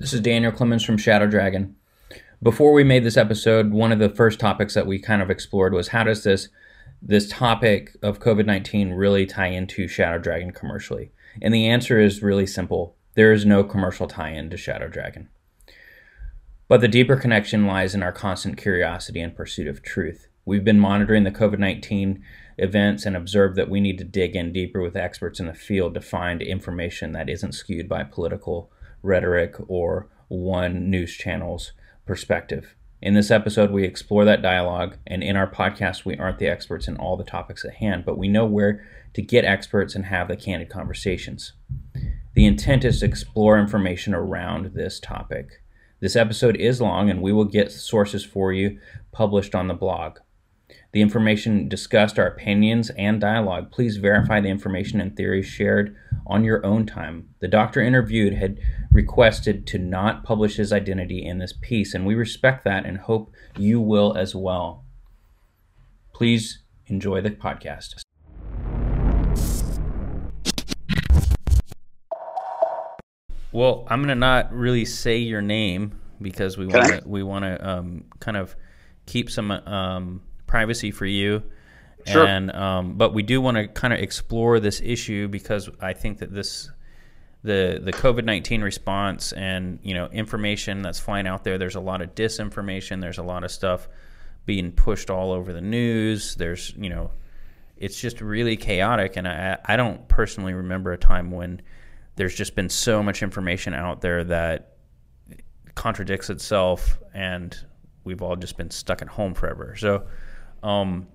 This is Daniel Clemens from Shadow Dragon. Before we made this episode, one of the first topics that we kind of explored was how does this this topic of COVID-19 really tie into Shadow Dragon commercially? And the answer is really simple. There is no commercial tie-in to Shadow Dragon. But the deeper connection lies in our constant curiosity and pursuit of truth. We've been monitoring the COVID 19 events and observed that we need to dig in deeper with experts in the field to find information that isn't skewed by political rhetoric, or one news channel's perspective. In this episode, we explore that dialogue, and in our podcast, we aren't the experts in all the topics at hand, but we know where to get experts and have the candid conversations. The intent is to explore information around this topic. This episode is long, and we will get sources for you published on the blog. The information discussed are opinions and dialogue. Please verify the information and theories shared on your own time. The doctor interviewed had requested to not publish his identity in this piece, and we respect that and hope you will as well. Please enjoy the podcast. Well, I'm gonna not really say your name because we want to we want to um, kind of keep some um, privacy for you. Sure. And um, but we do want to kind of explore this issue because I think that this the the COVID nineteen response and you know information that's flying out there. There's a lot of disinformation. There's a lot of stuff being pushed all over the news. There's you know it's just really chaotic, and I I don't personally remember a time when there's just been so much information out there that contradicts itself, and we've all just been stuck at home forever. So um,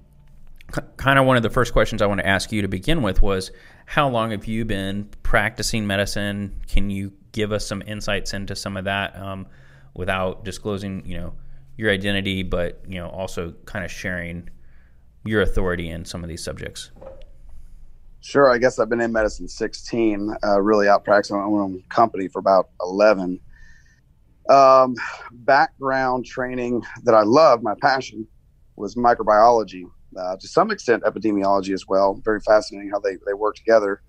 c- kind of one of the first questions I want to ask you to begin with was how long have you been practicing medicine? Can you give us some insights into some of that um, without disclosing, you know, your identity, but you know, also kind of sharing your authority in some of these subjects? Sure. I guess I've been in medicine 16, uh, really out practicing my own company for about 11. Um, background training that I love, my passion, was microbiology, uh, to some extent epidemiology as well. Very fascinating how they, they work together.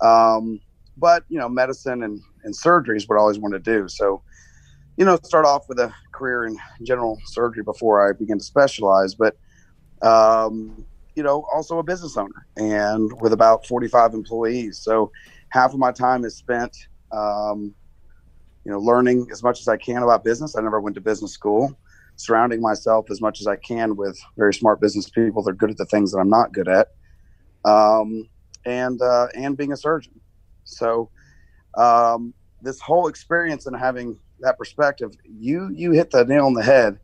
Um, but you know, medicine and, and surgery is what I always wanted to do. So, you know, start off with a career in general surgery before I begin to specialize. But, um, you know, also a business owner and with about 45 employees. So half of my time is spent, um, you know, learning as much as I can about business. I never went to business school surrounding myself as much as I can with very smart business people They're good at the things that I'm not good at, um, and uh, and being a surgeon. So um, this whole experience and having that perspective, you you hit the nail on the head.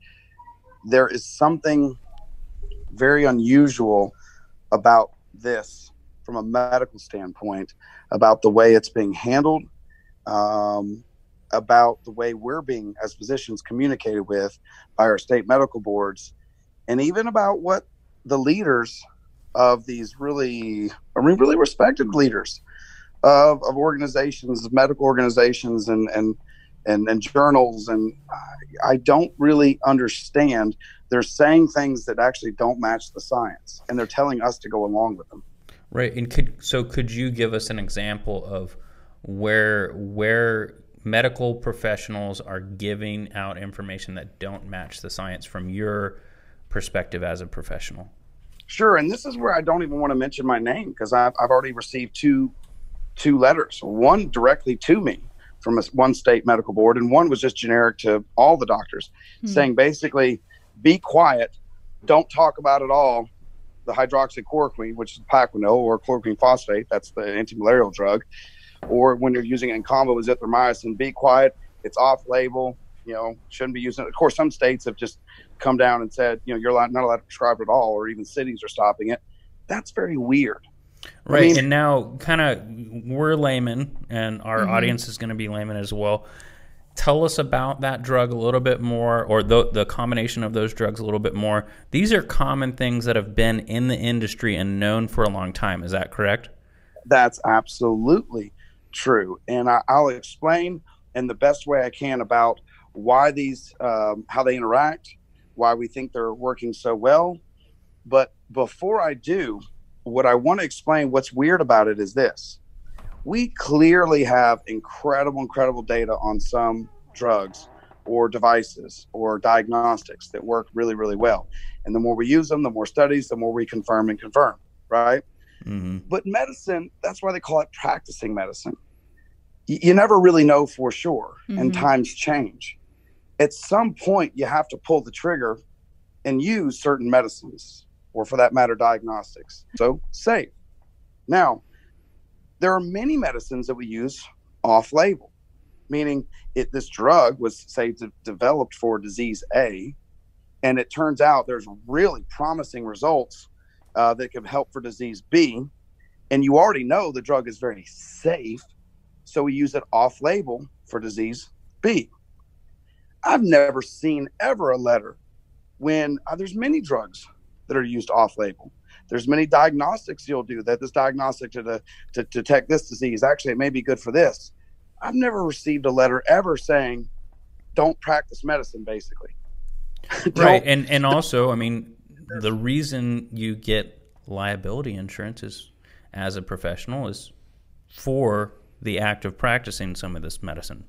There is something very unusual about this from a medical standpoint about the way it's being handled um, about the way we're being as physicians communicated with by our state medical boards and even about what the leaders of these really i mean really respected leaders of, of organizations medical organizations and and and, and journals and I, I don't really understand. They're saying things that actually don't match the science and they're telling us to go along with them. Right and could so could you give us an example of where where medical professionals are giving out information that don't match the science from your perspective as a professional? Sure, and this is where I don't even want to mention my name because I've, I've already received two two letters. One directly to me from a, one state medical board, and one was just generic to all the doctors, hmm. saying basically, "Be quiet, don't talk about it all." The hydroxychloroquine, which is Plaquenil or chloroquine phosphate, that's the anti-malarial drug, or when you're using it in combo with azithromycin, be quiet. It's off label. You know, shouldn't be using it. Of course, some states have just come down and said, you know, you're not allowed to prescribe it at all, or even cities are stopping it. That's very weird. Right. I mean, and now, kind of, we're laymen, and our mm-hmm. audience is going to be laymen as well. Tell us about that drug a little bit more, or the, the combination of those drugs a little bit more. These are common things that have been in the industry and known for a long time. Is that correct? That's absolutely true. And I, will explain in the best way I can about why these, um, how they interact, why we think they're working so well. But before I do, what I want to explain what's weird about it is this we clearly have incredible, incredible data on some drugs or devices or diagnostics that work really, really well. And the more we use them, the more studies, the more we confirm and confirm, right? Mm-hmm. But medicine, that's why they call it practicing medicine. Y- you never really know for sure, mm-hmm. and times change. At some point, you have to pull the trigger and use certain medicines, or for that matter, diagnostics. So, safe. Now, there are many medicines that we use off label, meaning it, this drug was, say, de- developed for disease A, and it turns out there's really promising results uh, that can help for disease B. And you already know the drug is very safe, so we use it off label for disease B. I've never seen ever a letter when uh, there's many drugs that are used off label there's many diagnostics you'll do that this diagnostic to, the, to, to detect this disease actually it may be good for this i've never received a letter ever saying don't practice medicine basically right and and also i mean the reason you get liability insurance is as a professional is for the act of practicing some of this medicine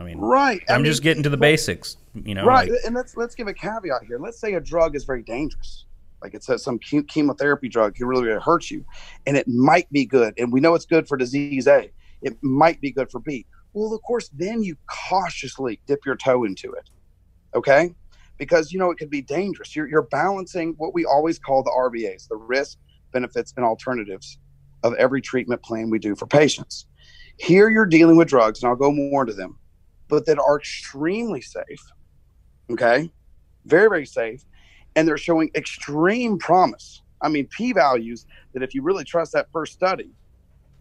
I mean, right. I'm I mean, just getting to the basics, you know. Right, like, and let's let's give a caveat here. Let's say a drug is very dangerous, like it says some chemotherapy drug can really, really hurt you, and it might be good. And we know it's good for disease A. It might be good for B. Well, of course, then you cautiously dip your toe into it. Okay, because you know it could be dangerous. You're you're balancing what we always call the RBAs, the risk, benefits, and alternatives of every treatment plan we do for patients. Here you're dealing with drugs, and I'll go more into them, but that are extremely safe. Okay, very very safe and they're showing extreme promise. I mean, p values that if you really trust that first study,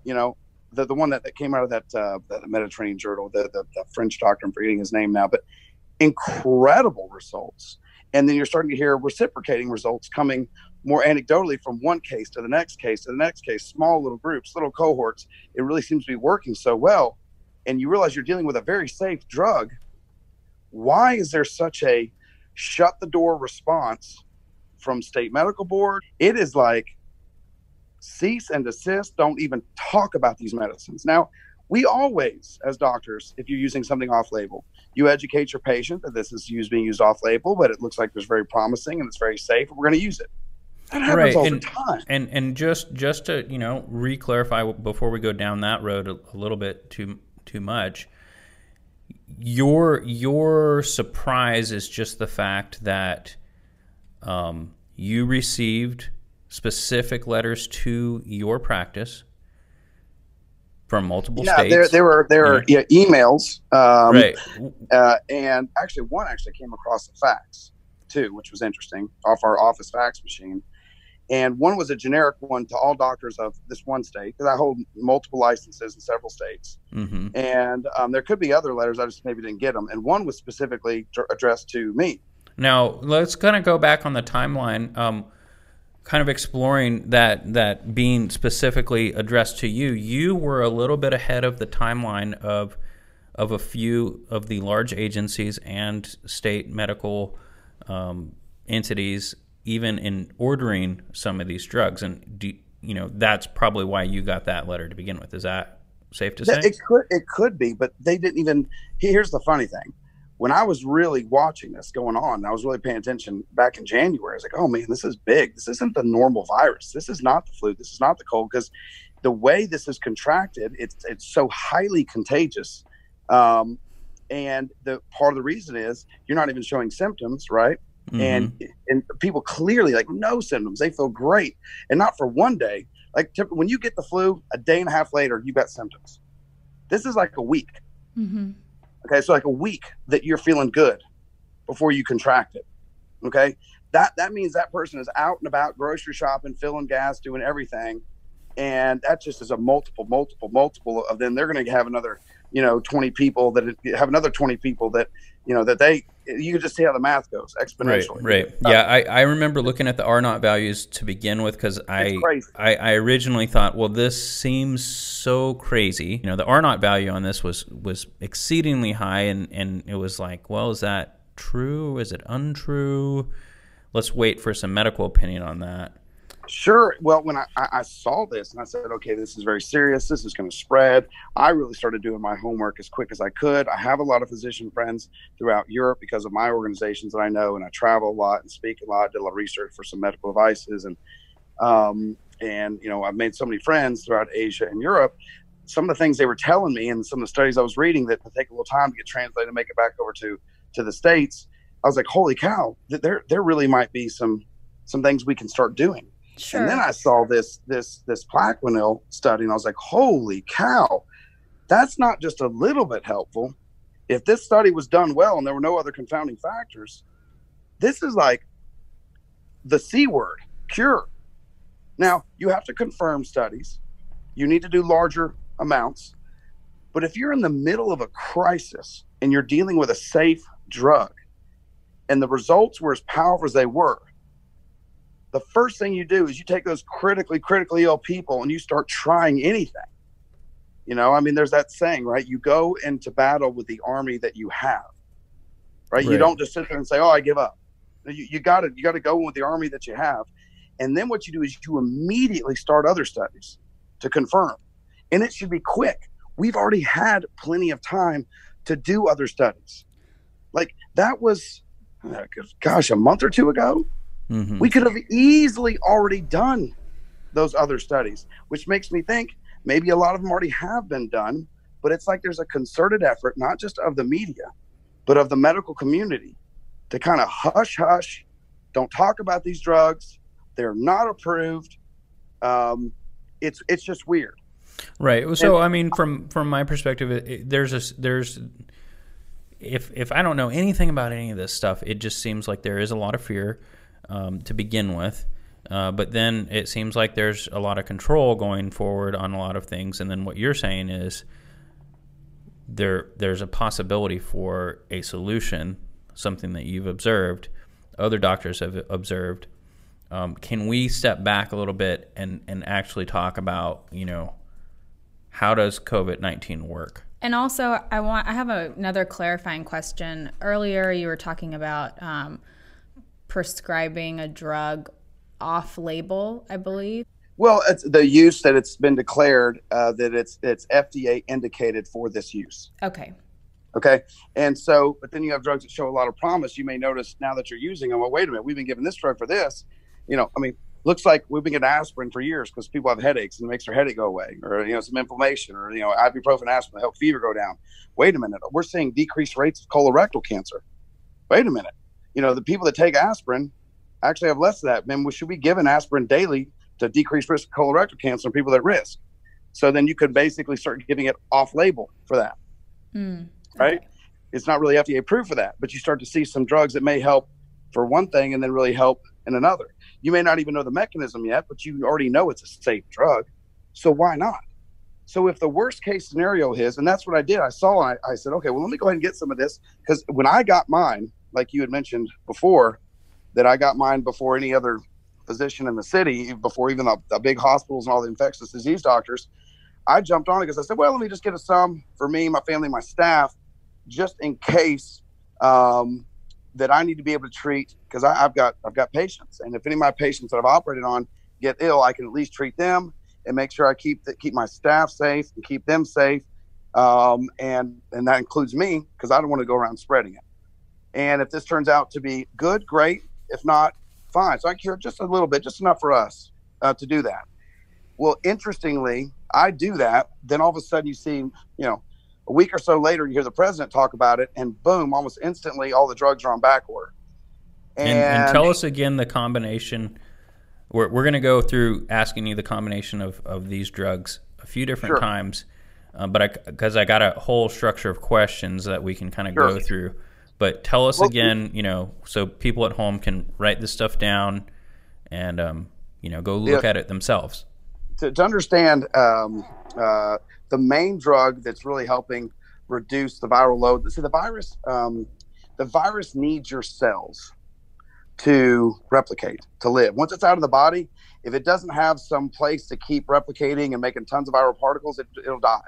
you know, the, the one that, that came out of that, uh, the Mediterranean journal, the, the, the French doctor, I'm forgetting his name now, but incredible results. And then you're starting to hear reciprocating results coming more anecdotally from one case to the next case to the next case, small little groups, little cohorts. It really seems to be working so well. And you realize you're dealing with a very safe drug. Why is there such a shut the door response from state medical board. It is like cease and desist. Don't even talk about these medicines. Now, we always, as doctors, if you're using something off label, you educate your patient that this is used being used off label, but it looks like it's very promising and it's very safe, and we're going to use it. That happens right. all and, the time. And and just just to you know re-clarify before we go down that road a, a little bit too too much your your surprise is just the fact that um, you received specific letters to your practice from multiple yeah, states. there there were there are yeah. emails, um, right? Uh, and actually, one actually came across the fax too, which was interesting off our office fax machine and one was a generic one to all doctors of this one state because I hold multiple licenses in several states, mm-hmm. and um, there could be other letters I just maybe didn't get them, and one was specifically addressed to me. Now let's kind of go back on the timeline, um, kind of exploring that that being specifically addressed to you. You were a little bit ahead of the timeline of of a few of the large agencies and state medical um, entities even in ordering some of these drugs. And do, you know that's probably why you got that letter to begin with. Is that safe to say? It could it could be, but they didn't even. Here's the funny thing: when I was really watching this going on, I was really paying attention back in January. I was like, "Oh man, this is big. This isn't the normal virus. This is not the flu. This is not the cold." Because the way this is contracted, it's it's so highly contagious. Um, and the part of the reason is you're not even showing symptoms, right? Mm-hmm. And and people clearly like no symptoms. They feel great, and not for one day. Like when you get the flu, a day and a half later, you got symptoms. This is like a week. Mm-hmm. Okay, so like a week that you're feeling good before you contract it. Okay, that that means that person is out and about grocery shopping, filling gas, doing everything, and that just is a multiple, multiple, multiple of them. They're going to have another you know 20 people that have another 20 people that you know that they you can just see how the math goes exponentially. right, right. Uh, yeah I, I remember looking at the r naught values to begin with because I, I i originally thought well this seems so crazy. You know the r naught value on this was was exceedingly high and and it was like well is that true? Is it untrue? Let's wait for some medical opinion on that Sure. Well, when I, I saw this and I said, okay, this is very serious. This is going to spread. I really started doing my homework as quick as I could. I have a lot of physician friends throughout Europe because of my organizations that I know, and I travel a lot and speak a lot. Did a lot of research for some medical devices, and um, and you know, I've made so many friends throughout Asia and Europe. Some of the things they were telling me, and some of the studies I was reading that take a little time to get translated and make it back over to to the states. I was like, holy cow, there there really might be some some things we can start doing Sure. And then I saw this this this Plaquenil study, and I was like, "Holy cow, that's not just a little bit helpful. If this study was done well and there were no other confounding factors, this is like the C word, cure. Now you have to confirm studies. You need to do larger amounts. But if you're in the middle of a crisis and you're dealing with a safe drug, and the results were as powerful as they were, the first thing you do is you take those critically, critically ill people and you start trying anything. You know, I mean, there's that saying, right? You go into battle with the army that you have, right? right. You don't just sit there and say, "Oh, I give up." You, you got to you got to go with the army that you have, and then what you do is you immediately start other studies to confirm, and it should be quick. We've already had plenty of time to do other studies. Like that was, uh, gosh, a month or two ago Mm-hmm. We could have easily already done those other studies, which makes me think maybe a lot of them already have been done, but it's like there's a concerted effort, not just of the media, but of the medical community to kind of hush hush, don't talk about these drugs. They're not approved. Um, it's it's just weird. Right. So and, I mean, from from my perspective, it, it, there's a there's if if I don't know anything about any of this stuff, it just seems like there is a lot of fear um, to begin with. Uh, but then it seems like there's a lot of control going forward on a lot of things. And then what you're saying is there there's a possibility for a solution, something that you've observed, other doctors have observed. Um, can we step back a little bit and, and actually talk about, you know, how does COVID 19 work? And also, I want I have a, another clarifying question. Earlier, you were talking about um, prescribing a drug off label, I believe. Well, it's the use that it's been declared uh, that it's it's FDA indicated for this use. Okay. Okay. And so, but then you have drugs that show a lot of promise. You may notice now that you're using them. Well, wait a minute, we've been given this drug for this. You know, I mean, looks like we've been getting aspirin for years because people have headaches and it makes their headache go away, or you know, some inflammation, or you know, ibuprofen, aspirin to help fever go down. Wait a minute, we're seeing decreased rates of colorectal cancer. Wait a minute, you know, the people that take aspirin actually have less of that. Then we should be given aspirin daily to decrease risk of colorectal cancer in people at risk. So then you could basically start giving it off label for that. Mm, okay. Right? It's not really FDA approved for that, but you start to see some drugs that may help for one thing and then really help in another. You may not even know the mechanism yet, but you already know it's a safe drug. So why not? So if the worst case scenario is, and that's what I did, I saw, I, I said, okay, well, let me go ahead and get some of this because when I got mine, like you had mentioned before, that I got mine before any other physician in the city, before even the, the big hospitals and all the infectious disease doctors. I jumped on it because I said, well, let me just get a sum for me, my family, my staff, just in case um, that I need to be able to treat because I've got I've got patients, and if any of my patients that I've operated on get ill, I can at least treat them and make sure I keep the, keep my staff safe and keep them safe, um, and and that includes me because I don't want to go around spreading it. And if this turns out to be good, great. If not, fine. So I cure just a little bit, just enough for us uh, to do that. Well, interestingly, I do that. Then all of a sudden, you see, you know, a week or so later, you hear the president talk about it, and boom, almost instantly, all the drugs are on back order. And, and, and tell us again the combination. We're, we're going to go through asking you the combination of, of these drugs a few different sure. times, uh, but I because I got a whole structure of questions that we can kind of sure. go through. But tell us well, again, you know, so people at home can write this stuff down and, um, you know, go look yeah, at it themselves. To, to understand um, uh, the main drug that's really helping reduce the viral load. See, the virus, um, the virus needs your cells to replicate, to live. Once it's out of the body, if it doesn't have some place to keep replicating and making tons of viral particles, it, it'll die.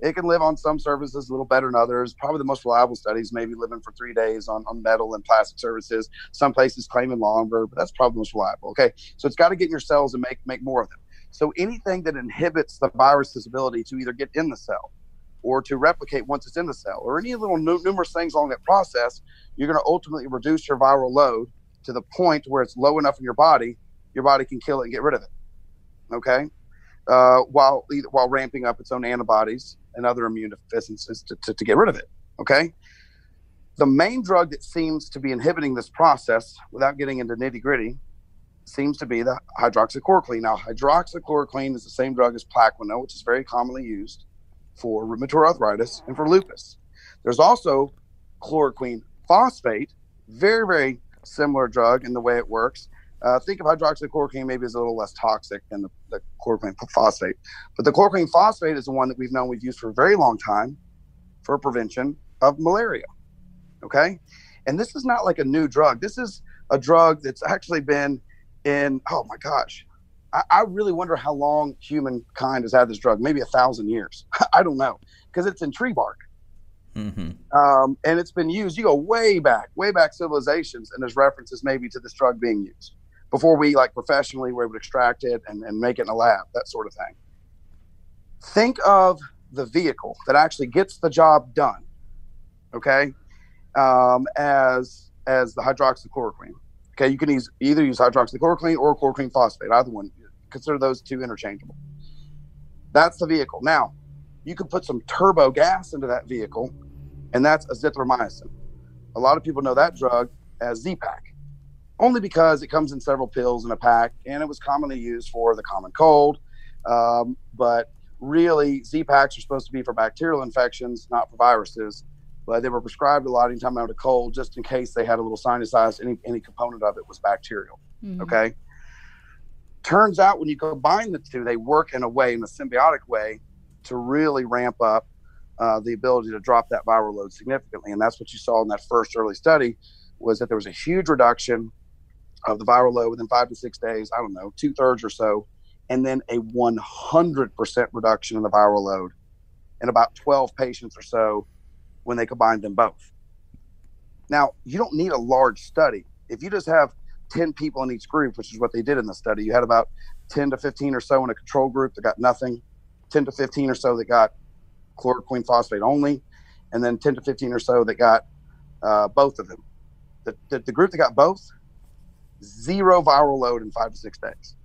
It can live on some surfaces a little better than others. Probably the most reliable studies, maybe living for three days on, on metal and plastic surfaces. Some places claiming longer, but that's probably the most reliable. Okay. So it's got to get in your cells and make, make more of them. So anything that inhibits the virus's ability to either get in the cell or to replicate once it's in the cell, or any little nu- numerous things along that process, you're going to ultimately reduce your viral load to the point where it's low enough in your body, your body can kill it and get rid of it. Okay, uh, while while ramping up its own antibodies and other immune deficiencies to, to, to get rid of it. Okay, the main drug that seems to be inhibiting this process, without getting into nitty gritty, seems to be the hydroxychloroquine. Now, hydroxychloroquine is the same drug as Plaquenil, which is very commonly used for rheumatoid arthritis and for lupus. There's also chloroquine phosphate, very, very similar drug in the way it works. Uh, think of hydroxychloroquine maybe as a little less toxic than the, the chloroquine phosphate. But the chloroquine phosphate is the one that we've known we've used for a very long time for prevention of malaria. Okay. And this is not like a new drug. This is a drug that's actually been in, oh my gosh, I, I really wonder how long humankind has had this drug. Maybe a thousand years. I don't know because it's in tree bark. Mm-hmm. Um, and it's been used. You go way back, way back civilizations, and there's references maybe to this drug being used before we like professionally able to extract it and, and make it in a lab, that sort of thing. Think of the vehicle that actually gets the job done, okay, um, as as the hydroxychloroquine. Okay, you can use, either use hydroxychloroquine or chloroquine phosphate, either one. Consider those two interchangeable. That's the vehicle. Now, you can put some turbo gas into that vehicle, and that's azithromycin. A lot of people know that drug as Z-Pak, only because it comes in several pills in a pack, and it was commonly used for the common cold. Um, but really, Z packs are supposed to be for bacterial infections, not for viruses but they were prescribed a lot anytime I had a cold, just in case they had a little sinusitis. Any any component of it was bacterial. Mm-hmm. Okay. Turns out when you combine the two, they work in a way, in a symbiotic way, to really ramp up uh, the ability to drop that viral load significantly. And that's what you saw in that first early study, was that there was a huge reduction of the viral load within five to six days. I don't know, two thirds or so, and then a 100% reduction in the viral load in about 12 patients or so when they combined them both. Now, you don't need a large study. If you just have 10 people in each group, which is what they did in the study, you had about 10 to 15 or so in a control group that got nothing, 10 to 15 or so that got chloroquine phosphate only, and then 10 to 15 or so that got uh, both of them. The, the, the group that got both, zero viral load in five to six days.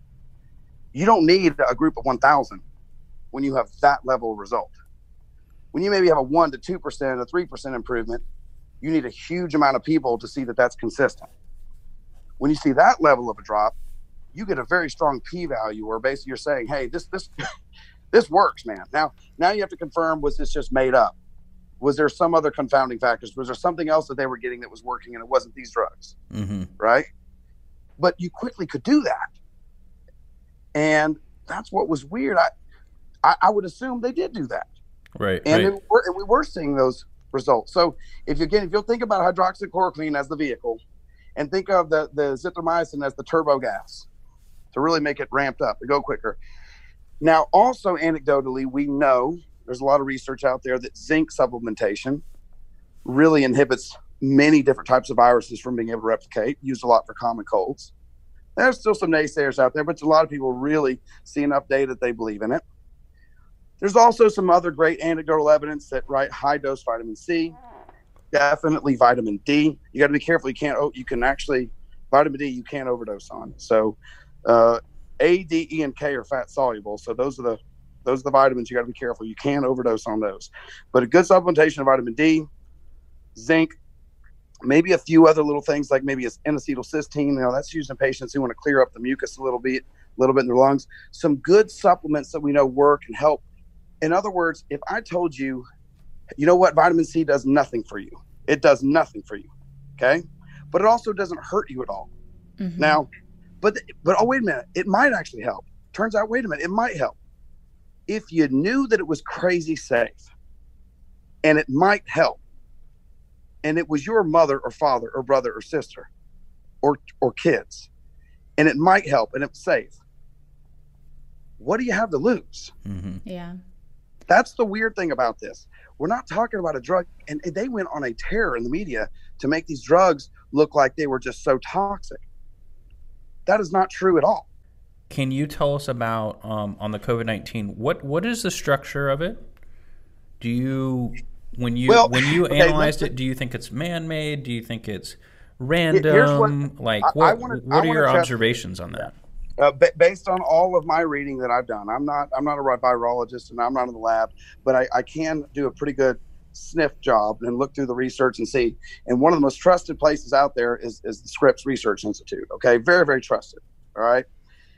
You don't need a group of 1,000 when you have that level of result when you maybe have a one to two percent, a three percent improvement, you need a huge amount of people to see that that's consistent. When you see that level of a drop, you get a very strong p-value, where basically you're saying, "Hey, this this this works, man." Now, now you have to confirm: was this just made up? Was there some other confounding factors? Was there something else that they were getting that was working, and it wasn't these drugs, mm-hmm. right? But you quickly could do that, and that's what was weird. I, I, I would assume they did do that Right. And, right. We, were, and we were seeing those results. So if you again, if you'll think about hydroxychloroquine as the vehicle, and think of the the azithromycin as the turbo gas to really make it ramped up to go quicker. Now, also anecdotally, we know there's a lot of research out there that zinc supplementation really inhibits many different types of viruses from being able to replicate. Used a lot for common colds. There's still some naysayers out there, but a lot of people really see enough data that they believe in it. There's also some other great anecdotal evidence that right high dose vitamin C, definitely vitamin D. You got to be careful. You can't. Oh, you can actually vitamin D you can't overdose on. So uh, A, D, E, and K are fat soluble. So those are the those are the vitamins you got to be careful. You can't overdose on those. But a good supplementation of vitamin D, zinc, maybe a few other little things like maybe it's N-acetylcysteine. You know, that's used in patients who want to clear up the mucus a little bit, a little bit in their lungs. Some good supplements that we know work and help in other words, if I told you, you know what, vitamin C does nothing for you, it does nothing for you. Okay. But it also doesn't hurt you at all. Mm-hmm. Now, but, but oh, wait a minute, it might actually help. Turns out, wait a minute, it might help. If you knew that it was crazy safe and it might help, and it was your mother or father or brother or sister or, or kids, and it might help and it's safe, what do you have to lose? Mm-hmm. Yeah. That's the weird thing about this. We're not talking about a drug, and they went on a tear in the media to make these drugs look like they were just so toxic. That is not true at all. Can you tell us about um, on the COVID nineteen? What what is the structure of it? Do you when you well, when you okay, analyzed it? Do you think it's man made? Do you think it's random? What, like what? I wanna, what are your observations on that? Uh, based on all of my reading that I've done, I'm not I'm not a virologist and I'm not in the lab, but I, I can do a pretty good sniff job and look through the research and see. And one of the most trusted places out there is, is the Scripps Research Institute. Okay, very very trusted. All right,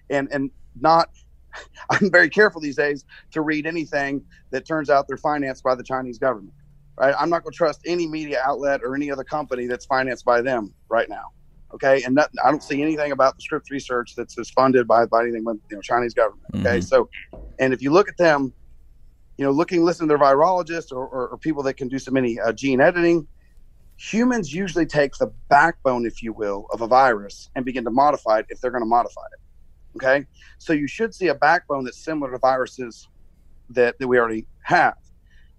and and not. I'm very careful these days to read anything that turns out they're financed by the Chinese government. Right, I'm not going to trust any media outlet or any other company that's financed by them right now. Okay, and that, I don't see anything about the Scripps research that's, that's funded by, by anything but you know Chinese government. Okay, mm-hmm. so and if you look at them, you know, looking listen to their virologists or, or, or people that can do so many uh, gene editing, humans usually take the backbone, if you will, of a virus and begin to modify it if they're going to modify it. Okay, so you should see a backbone that's similar to viruses that, that we already have.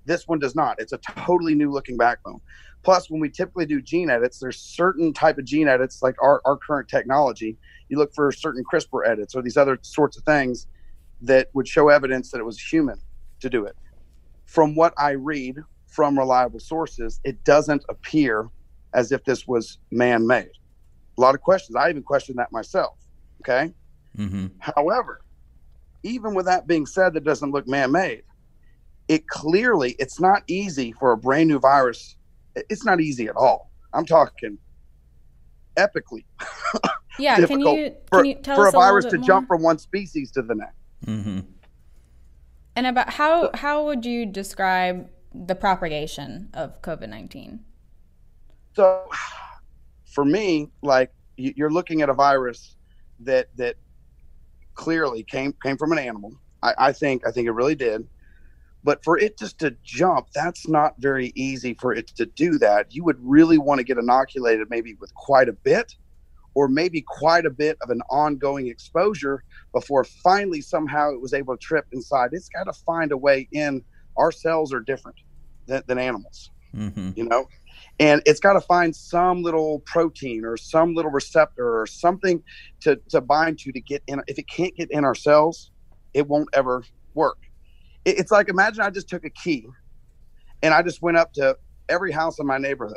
This one does not. It's a totally new looking backbone. Plus, when we typically do gene edits, there's certain type of gene edits, like our, our current technology. You look for certain CRISPR edits or these other sorts of things that would show evidence that it was human to do it. From what I read from reliable sources, it doesn't appear as if this was man made. A lot of questions. I even questioned that myself. Okay. Mm-hmm. However, even with that being said, that doesn't look man made. It clearly, it's not easy for a brand new virus it's not easy at all. I'm talking epically. Yeah, can you, for, can you tell for us a virus a to more? jump from one species to the next? Mm-hmm. And about how how would you describe the propagation of COVID nineteen? So, for me, like you're looking at a virus that that clearly came came from an animal. I, I think I think it really did. But for it just to jump, that's not very easy for it to do that. You would really want to get inoculated maybe with quite a bit or maybe quite a bit of an ongoing exposure before finally somehow it was able to trip inside. It's got to find a way in. Our cells are different than, than animals, mm-hmm. you know? And it's got to find some little protein or some little receptor or something to, to bind to to get in. If it can't get in our cells, it won't ever work it's like imagine I just took a key and I just went up to every house in my neighborhood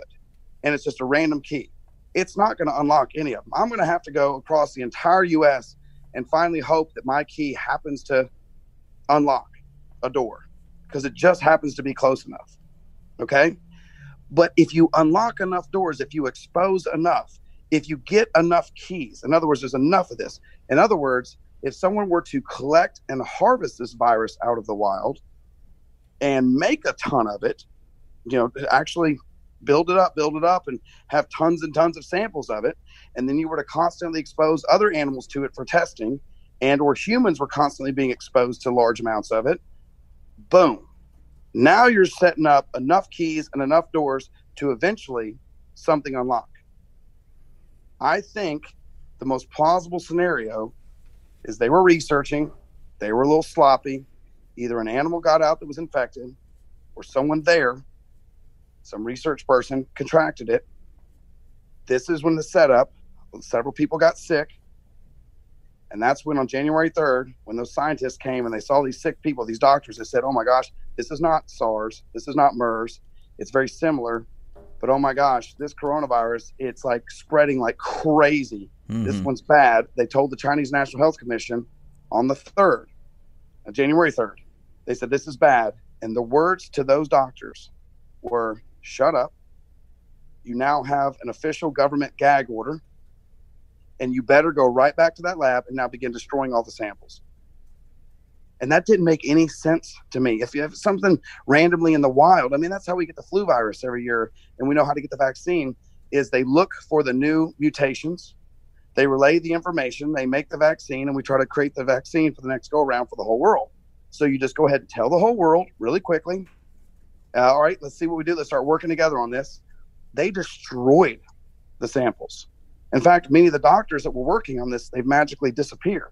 and it's just a random key. It's not going to unlock any of them. I'm going to have to go across the entire US and finally hope that my key happens to unlock a door because it just happens to be close enough. Okay. But if you unlock enough doors, if you expose enough, if you get enough keys, in other words, there's enough of this. In other words, if someone were to collect and harvest this virus out of the wild and make a ton of it, you know, actually build it up, build it up, and have tons and tons of samples of it, and then you were to constantly expose other animals to it for testing, and or humans were constantly being exposed to large amounts of it, boom. Now you're setting up enough keys and enough doors to eventually something unlock. I think the most plausible scenario is they were researching, they were a little sloppy. Either an animal got out that was infected, or someone there, some research person contracted it. This is when the setup, several people got sick. And that's when on January 3rd, when those scientists came and they saw these sick people, these doctors, they said, oh my gosh, this is not SARS. This is not MERS. It's very similar. But oh my gosh, this coronavirus, it's like spreading like crazy. Mm-hmm. This one's bad. They told the Chinese National Health Commission on the 3rd, uh, January 3rd, they said, this is bad. And the words to those doctors were, shut up. You now have an official government gag order. And you better go right back to that lab and now begin destroying all the samples. And that didn't make any sense to me. If you have something randomly in the wild, I mean, that's how we get the flu virus every year, and we know how to get the vaccine. Is they look for the new mutations, they relay the information, they make the vaccine, and we try to create the vaccine for the next go around for the whole world. So you just go ahead and tell the whole world really quickly. Uh, all right, let's see what we do. Let's start working together on this. They destroyed the samples. In fact, many of the doctors that were working on this, they've magically disappeared.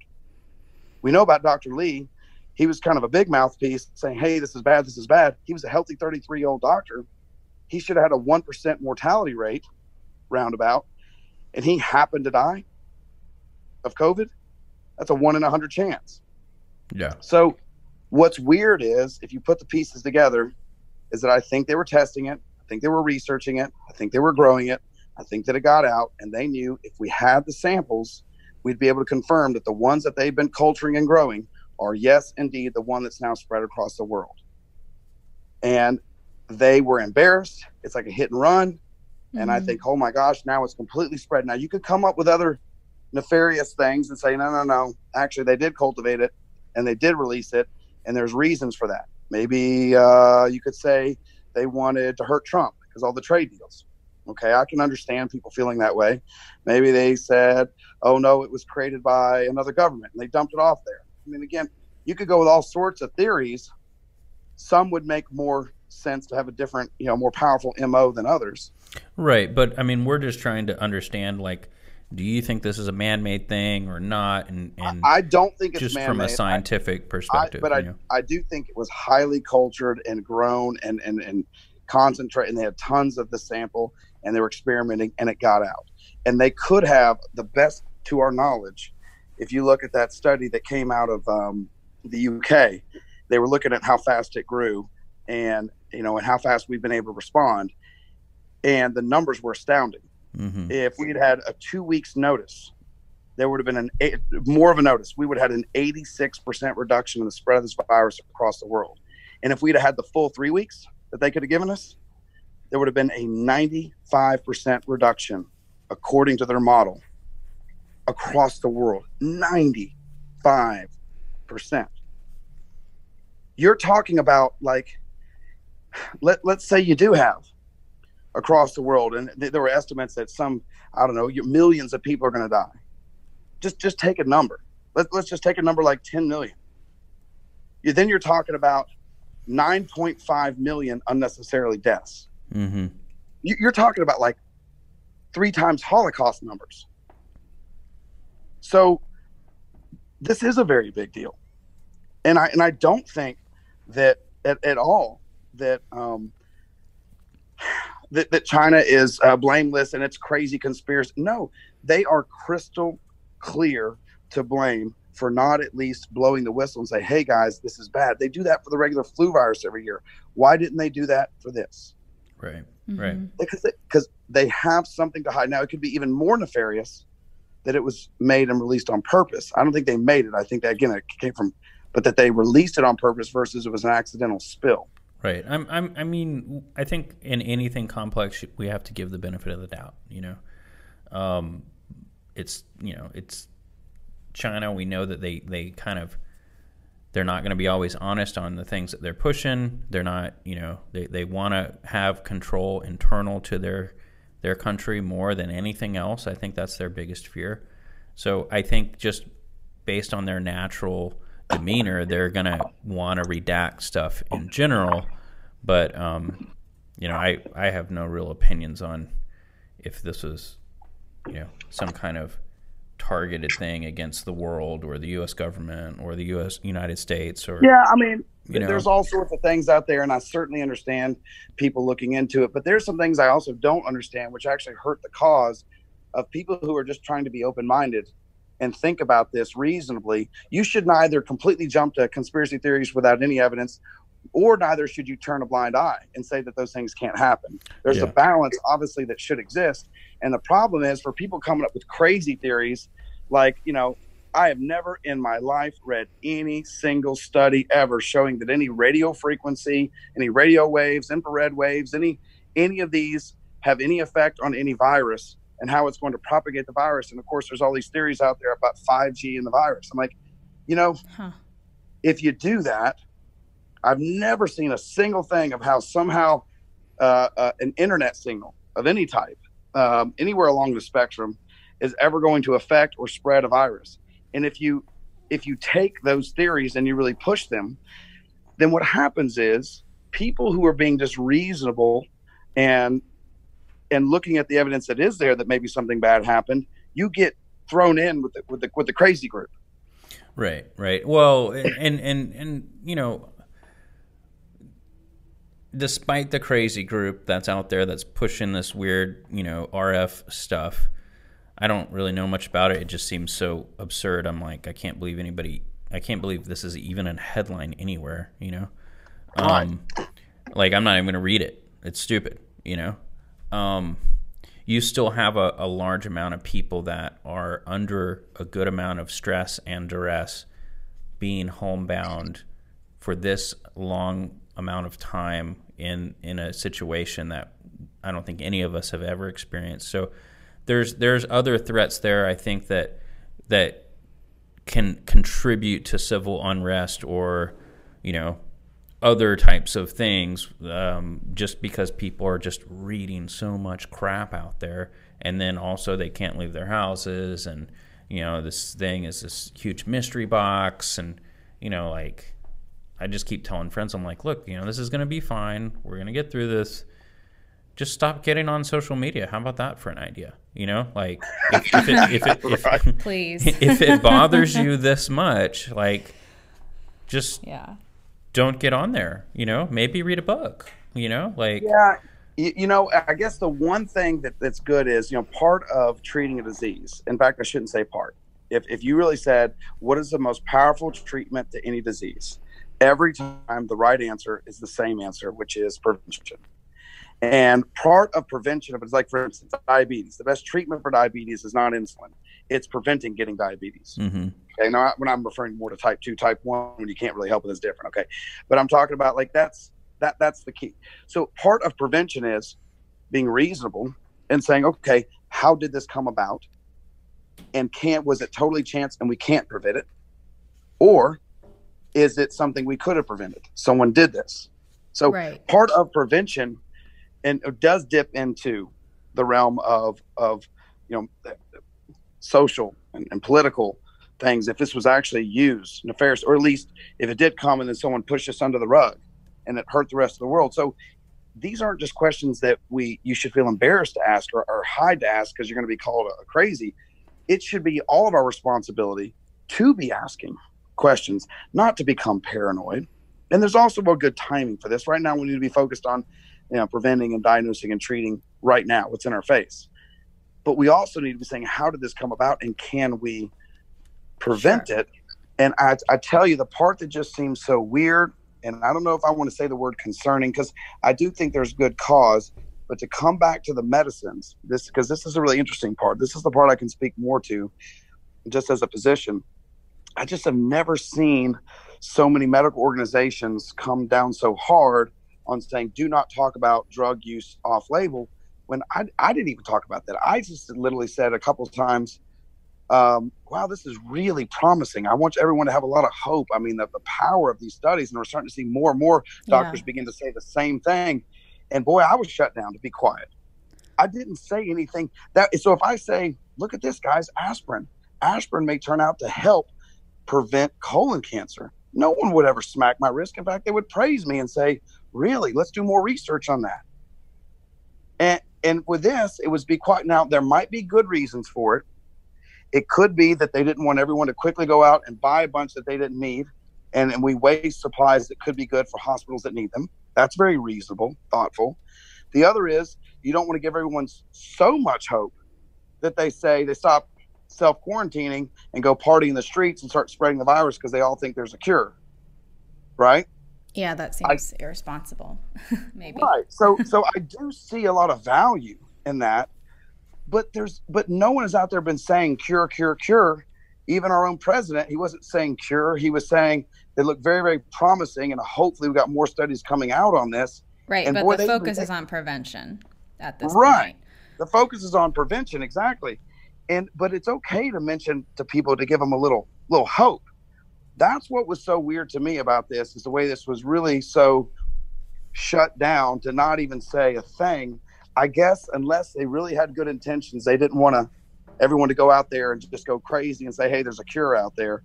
We know about Dr. Lee. he was kind of a big mouthpiece saying, Hey, this is bad, this is bad. He was a healthy 33 year old doctor. He should have had a 1% mortality rate roundabout, and he happened to die of COVID. That's a one in a hundred chance. Yeah. So what's weird is if you put the pieces together, is that I think they were testing it, I think they were researching it, I think they were growing it, I think that it got out, and they knew if we had the samples, we'd be able to confirm that the ones that they've been culturing and growing are yes, indeed, the one that's now spread across the world. And they were embarrassed. It's like a hit and run. Mm-hmm. And I mm-hmm. think, oh my gosh, now it's completely spread. Now you could come up with other nefarious things and say, no, no, no. Actually, they did cultivate it and they did release it. And there's reasons for that. Maybe uh, you could say they wanted to hurt Trump because all the trade deals. Okay, I can understand people feeling that way. Maybe they said, oh no, it was created by another government and they dumped it off there. I mean, again, you could go with all sorts of theories. Some would make more sense to have a different, you know, more powerful MO than others. Right. But I mean, we're just trying to understand, like, do you think this is a man-made thing or not? And, and I don't think it's just man-made. from a scientific I, perspective. I, but I, know? I do think it was highly cultured and grown and and and concentrate, and they had tons of the sample, and they were experimenting, and it got out. And they could have the best, to our knowledge, if you look at that study that came out of um, the UK, they were looking at how fast it grew, and you know, and how fast we've been able to respond, and the numbers were astounding Mm-hmm. If we'd had a two weeks notice, there would have been an eight, more of a notice. We would have had an 86% reduction in the spread of this virus across the world. And if we'd have had the full three weeks that they could have given us, there would have been a 95% reduction, according to their model, across the world. 95%. You're talking about like, let, let's say you do have across the world, and th- there were estimates that some I don't know millions of people are going to die. Just just take a number. Let, let's just take a number like 10 million. You, then you're talking about 9.5 million unnecessarily deaths. Mm-hmm. You, you're talking about like three times Holocaust numbers. So this is a very big deal, and I and I don't think that at, at all that um, that, that China is uh, blameless and it's crazy conspiracy. No, they are crystal clear to blame for not at least blowing the whistle and say, "Hey guys, this is bad." They do that for the regular flu virus every year. Why didn't they do that for this? Right, mm-hmm. right. Because they, because they have something to hide. Now it could be even more nefarious that it was made and released on purpose. I don't think they made it. I think that again it came from, but that they released it on purpose versus it was an accidental spill. Right. I'm, I'm, I mean, I think in anything complex, we have to give the benefit of the doubt. You know, um, it's you know, it's China. We know that they they kind of they're not going to be always honest on the things that they're pushing. They're not, you know, they, they want to have control internal to their their country more than anything else. I think that's their biggest fear. So I think just based on their natural demeanor, they're gonna want to redact stuff in general. But um, you know, I I have no real opinions on if this was you know some kind of targeted thing against the world or the U.S. government or the U.S. United States or yeah, I mean. You know. There's all sorts of things out there, and I certainly understand people looking into it. But there's some things I also don't understand, which actually hurt the cause of people who are just trying to be open minded and think about this reasonably, you should neither completely jump to conspiracy theories without any evidence, or neither should you turn a blind eye and say that those things can't happen. There's yeah. a balance, obviously, that should exist. And the problem is for people coming up with crazy theories, like, you know, I have never in my life read any single study ever showing that any radio frequency, any radio waves, infrared waves, any any of these have any effect on any virus and how it's going to propagate the virus. And of course, there's all these theories out there about 5G and the virus. I'm like, you know, huh. if you do that, I've never seen a single thing of how somehow uh, uh, an internet signal of any type, um, anywhere along the spectrum, is ever going to affect or spread a virus. And if you if you take those theories and you really push them, then what happens is people who are being just reasonable and and looking at the evidence that is there that maybe something bad happened, you get thrown in with the, with the with the crazy group. Right, right. Well, and and and you know, despite the crazy group that's out there that's pushing this weird, you know, RF stuff, I don't really know much about it. It just seems so absurd. I'm like, I can't believe anybody. I can't believe this is even a headline anywhere. You know, um, like I'm not even gonna read it. It's stupid. You know, um, you still have a, a large amount of people that are under a good amount of stress and duress, being homebound for this long amount of time in in a situation that I don't think any of us have ever experienced. So there's there's other threats there. I think that that can contribute to civil unrest or you know other types of things um, just because people are just reading so much crap out there and then also they can't leave their houses and you know this thing is this huge mystery box and you know like i just keep telling friends i'm like look you know this is going to be fine we're going to get through this just stop getting on social media. How about that for an idea? You know, like if, if it, if it, if, right. please, if it bothers you this much, like just yeah, don't get on there. You know, maybe read a book. You know, like yeah. You, you know, I guess the one thing that, that's good is, you know, part of treating a disease. In fact, I shouldn't say part. If, if you really said, what is the most powerful treatment to any disease? Every time the right answer is the same answer, which is prevention. And part of prevention of it's like, for instance, diabetes. The best treatment for diabetes is not insulin; it's preventing getting diabetes. Mm-hmm. Okay, now when I'm referring more to type two, type one, when you can't really help it is different. Okay, but I'm talking about like that's that that's the key. So part of prevention is being reasonable and saying, okay, how did this come about? And can't was it totally chance and we can't prevent it, or is it something we could have prevented? Someone did this. So right. part of prevention and it does dip into the realm of of you know social and, and, political things if this was actually used nefarious or at least if it did come and then someone pushed us under the rug and it hurt the rest of the world. So these aren't just questions that we you should feel embarrassed to ask or, or hide to ask because you're going to be called a, a crazy. It should be all of our responsibility to be asking questions not to become paranoid. And there's also a good timing for this. Right now we need to be focused on you know, preventing and diagnosing and treating right now, what's in our face. But we also need to be saying, how did this come about and can we prevent sure. it? And I, I tell you, the part that just seems so weird, and I don't know if I want to say the word concerning because I do think there's good cause, but to come back to the medicines, this because this is a really interesting part. This is the part I can speak more to, just as a physician. I just have never seen so many medical organizations come down so hard on saying do not talk about drug use off label when I, I didn't even talk about that. I just literally said a couple of times, um, wow, this is really promising. I want everyone to have a lot of hope. I mean, the, the power of these studies, and we're starting to see more and more doctors yeah. begin to say the same thing. And boy, I was shut down to be quiet. I didn't say anything that. So if I say, look at this, guys, aspirin, aspirin may turn out to help prevent colon cancer. No one would ever smack my wrist. In fact, they would praise me and say, really let's do more research on that and and with this it was be quiet. now there might be good reasons for it it could be that they didn't want everyone to quickly go out and buy a bunch that they didn't need and, and we waste supplies that could be good for hospitals that need them that's very reasonable thoughtful the other is you don't want to give everyone so much hope that they say they stop self quarantining and go party in the streets and start spreading the virus because they all think there's a cure right yeah, that seems I, irresponsible. Maybe. Right. So so I do see a lot of value in that. But there's but no one has out there been saying cure, cure, cure. Even our own president, he wasn't saying cure. He was saying they look very, very promising, and hopefully we got more studies coming out on this. Right, and but boy, the focus they, is on prevention at this right. point. The focus is on prevention, exactly. And but it's okay to mention to people to give them a little little hope that's what was so weird to me about this is the way this was really so shut down to not even say a thing. I guess unless they really had good intentions, they didn't want to everyone to go out there and just go crazy and say, "Hey, there's a cure out there."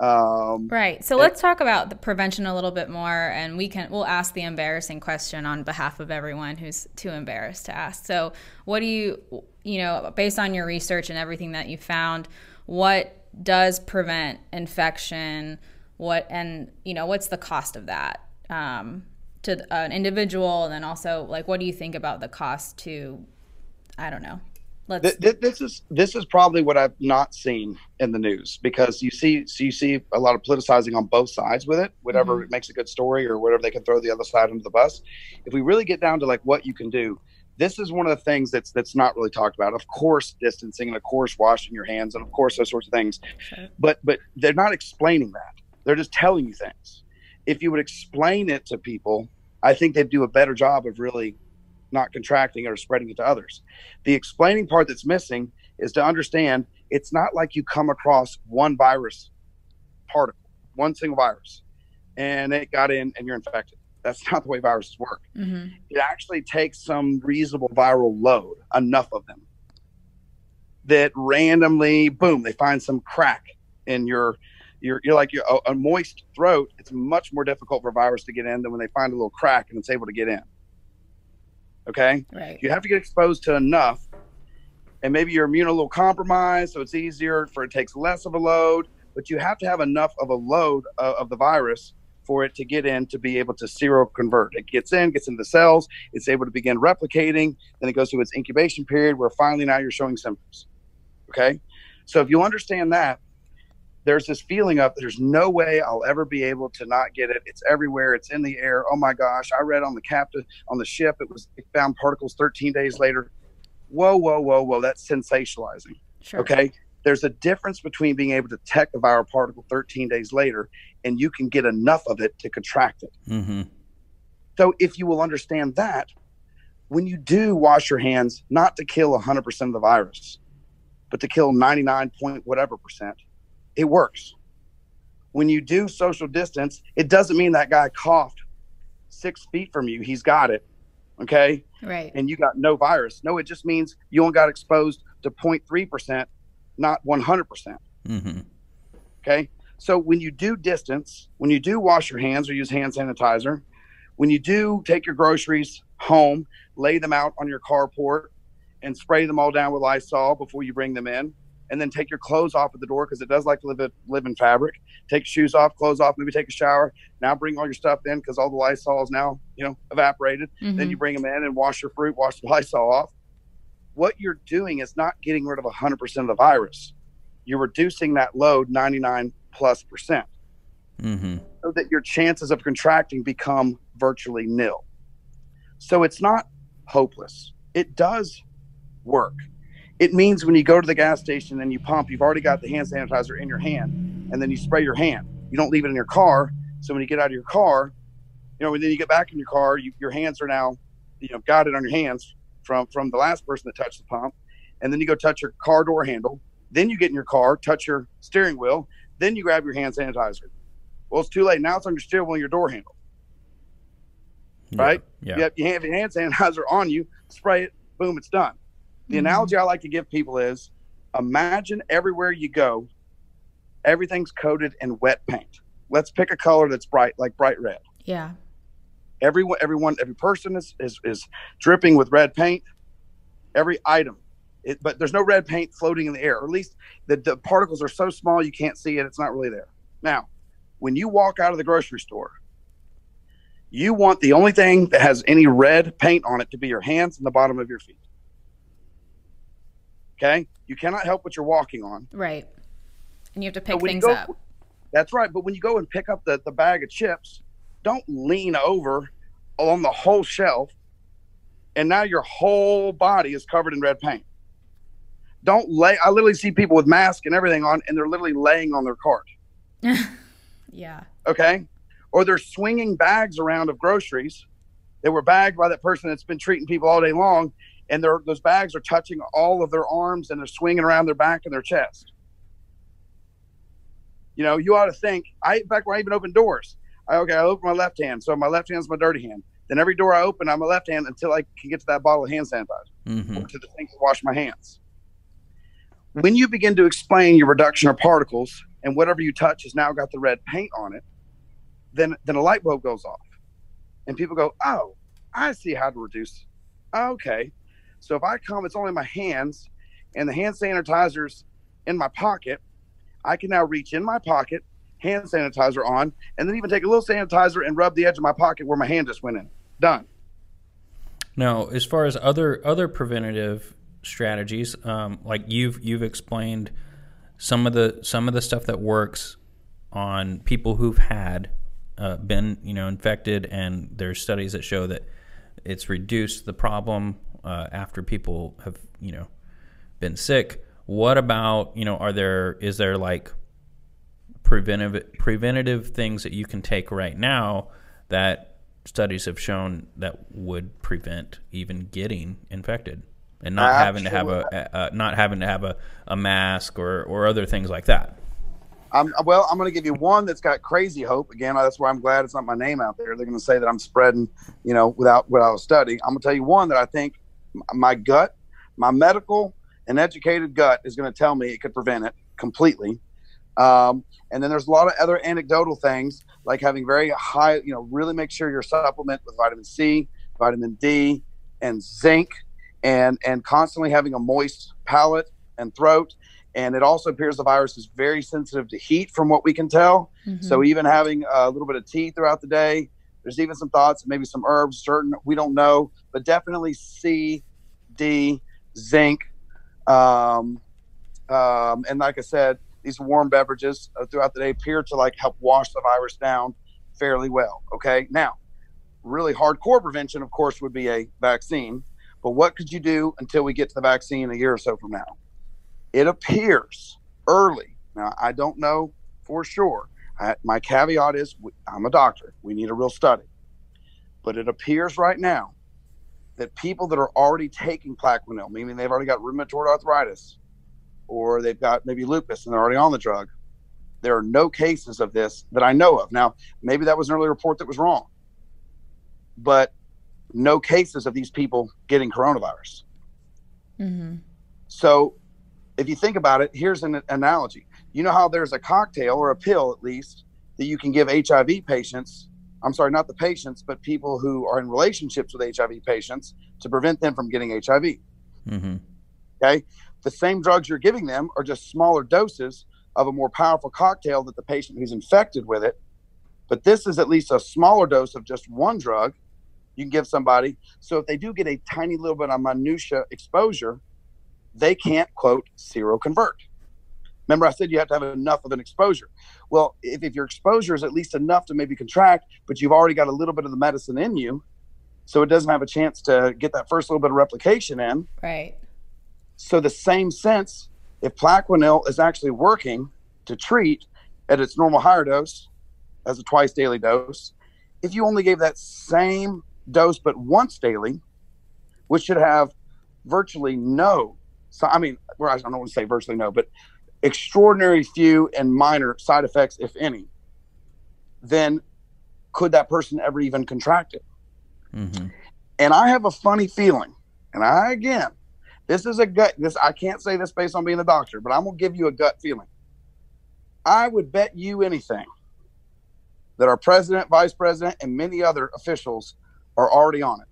Um, right. So let's talk about the prevention a little bit more, and we can we'll ask the embarrassing question on behalf of everyone who's too embarrassed to ask. So, what do you you know based on your research and everything that you found, what does prevent infection, what and you know what's the cost of that um, to an individual, and then also like what do you think about the cost to I don't know. Let's. This is this is probably what I've not seen in the news because you see so you see a lot of politicizing on both sides with it. Whatever mm-hmm. makes a good story or whatever they can throw the other side under the bus. If we really get down to like what you can do, this is one of the things that's that's not really talked about. Of course, distancing and of course washing your hands and of course those sorts of things. Sure. But but they're not explaining that. They're just telling you things. If you would explain it to people, I think they'd do a better job of really not contracting or spreading it to others. The explaining part that's missing is to understand it's not like you come across one virus particle, one single virus, and it got in and you're infected. That's not the way viruses work. Mm-hmm. It actually takes some reasonable viral load, enough of them, that randomly, boom, they find some crack in your you're, you're like you're, a, a, moist throat. It's much more difficult for a virus to get in than when they find a little crack and it's able to get in. Okay. Right. You have to get exposed to enough, and maybe you're immune a little compromised, so it's easier for it takes less of a load. But you have to have enough of a load of, of the virus for it to get in to be able to seroconvert. It gets in, gets into the cells, it's able to begin replicating, then it goes through its incubation period where finally now you're showing symptoms. Okay? So if you understand that, there's this feeling of there's no way I'll ever be able to not get it. It's everywhere. It's in the air. Oh my gosh! I read on the captain on the ship it was it found particles 13 days later. Whoa, whoa, whoa, whoa! That's sensationalizing. Sure. Okay. There's a difference between being able to detect a viral particle 13 days later and you can get enough of it to contract it. Mm-hmm. So if you will understand that, when you do wash your hands, not to kill 100% of the virus, but to kill 99 point whatever percent, it works. When you do social distance, it doesn't mean that guy coughed six feet from you. He's got it. Okay. Right. And you got no virus. No, it just means you only got exposed to 0.3%, not 100%. percent mm-hmm. Okay. So when you do distance, when you do wash your hands or use hand sanitizer, when you do take your groceries home, lay them out on your carport and spray them all down with Lysol before you bring them in, and then take your clothes off at the door because it does like to live, live in fabric. Take shoes off, clothes off, maybe take a shower. Now bring all your stuff in because all the Lysol is now, you know, evaporated. Mm-hmm. Then you bring them in and wash your fruit, wash the Lysol off. What you're doing is not getting rid of 100% of the virus. You're reducing that load 99 plus percent mm-hmm. so that your chances of contracting become virtually nil. So it's not hopeless. It does work it means when you go to the gas station and you pump, you've already got the hand sanitizer in your hand, and then you spray your hand. You don't leave it in your car. So when you get out of your car, you know, and then you get back in your car, you, your hands are now, you know, got it on your hands from from the last person that touched the pump, and then you go touch your car door handle. Then you get in your car, touch your steering wheel. Then you grab your hand sanitizer. Well, it's too late. Now it's on your steering wheel, your door handle. Right? Yeah. You have, you have your hand sanitizer on you. Spray it. Boom. It's done. The mm-hmm. analogy I like to give people is imagine everywhere you go, everything's coated in wet paint. Let's pick a color that's bright, like bright red. Yeah. Everyone, everyone, every person is, is, is dripping with red paint. Every item, it, but there's no red paint floating in the air. Or at least the, the particles are so small you can't see it. It's not really there. Now, when you walk out of the grocery store, you want the only thing that has any red paint on it to be your hands and the bottom of your feet. Okay. You cannot help what you're walking on. Right. And you have to pick things go, up. That's right. But when you go and pick up the, the bag of chips, don't lean over on the whole shelf and now your whole body is covered in red paint. Don't lay. I literally see people with masks and everything on, and they're literally laying on their cart. yeah. Okay. Or they're swinging bags around of groceries that were bagged by that person that's been treating people all day long, and those bags are touching all of their arms and they're swinging around their back and their chest. You know, you ought to think. I in fact, when I even open doors, I okay, I open my left hand, so my left hand's my dirty hand. Then every door I open, I'm a left hand until I can get to that bottle of hand sanitizer mm-hmm. or to the sink to wash my hands. When you begin to explain your reduction of particles and whatever you touch has now got the red paint on it, then then a light bulb goes off, and people go, "Oh, I see how to reduce." Okay, so if I come, it's only my hands and the hand sanitizer's in my pocket. I can now reach in my pocket, hand sanitizer on, and then even take a little sanitizer and rub the edge of my pocket where my hand just went in. Done. Now, as far as other other preventative strategies, um, like you've you've explained some of the some of the stuff that works on people who've had uh, been you know infected, and there's studies that show that it's reduced the problem uh, after people have you know been sick. What about you know are there is there like preventive preventative things that you can take right now that studies have shown that would prevent even getting infected and not having to have a, a, not having to have a, a mask or, or other things like that. I'm, well, I'm going to give you one that's got crazy hope. Again, that's why I'm glad it's not my name out there. They're going to say that I'm spreading, you know, without without a study. I'm going to tell you one that I think my gut, my medical and educated gut is going to tell me it could prevent it completely. Um, and then there's a lot of other anecdotal things like having very high, you know, really make sure your supplement with vitamin C, vitamin D, and zinc, and and constantly having a moist palate and throat. And it also appears the virus is very sensitive to heat, from what we can tell. Mm-hmm. So even having a little bit of tea throughout the day. There's even some thoughts, maybe some herbs, certain we don't know, but definitely C, D, zinc, um, um, and like I said, these warm beverages uh, throughout the day appear to like help wash the virus down fairly well. Okay. Now, really hardcore prevention, of course, would be a vaccine. But what could you do until we get to the vaccine a year or so from now? It appears early. Now, I don't know for sure. I, my caveat is I'm a doctor. We need a real study. But it appears right now that people that are already taking Plaquenil, meaning they've already got rheumatoid arthritis, or they've got maybe lupus and they're already on the drug. There are no cases of this that I know of. Now, maybe that was an early report that was wrong, but no cases of these people getting coronavirus. Mm-hmm. So, if you think about it, here's an analogy. You know how there's a cocktail or a pill, at least, that you can give HIV patients. I'm sorry, not the patients, but people who are in relationships with HIV patients to prevent them from getting HIV. Mm-hmm. Okay the same drugs you're giving them are just smaller doses of a more powerful cocktail that the patient who's infected with it. But this is at least a smaller dose of just one drug you can give somebody. So if they do get a tiny little bit of minutia exposure, they can't quote seroconvert. Remember, I said you have to have enough of an exposure. Well, if, if your exposure is at least enough to maybe contract, but you've already got a little bit of the medicine in you, so it doesn't have a chance to get that first little bit of replication in. Right so the same sense, if Plaquenil is actually working to treat at its normal higher dose as a twice daily dose, if you only gave that same dose but once daily, which should have virtually no, so I mean, I don't want to say virtually no, but extraordinary few and minor side effects, if any, then could that person ever even contract it? Mm-hmm. And I have a funny feeling, and I again, this is a gut. This I can't say this based on being a doctor, but I'm gonna give you a gut feeling. I would bet you anything that our president, vice president, and many other officials are already on it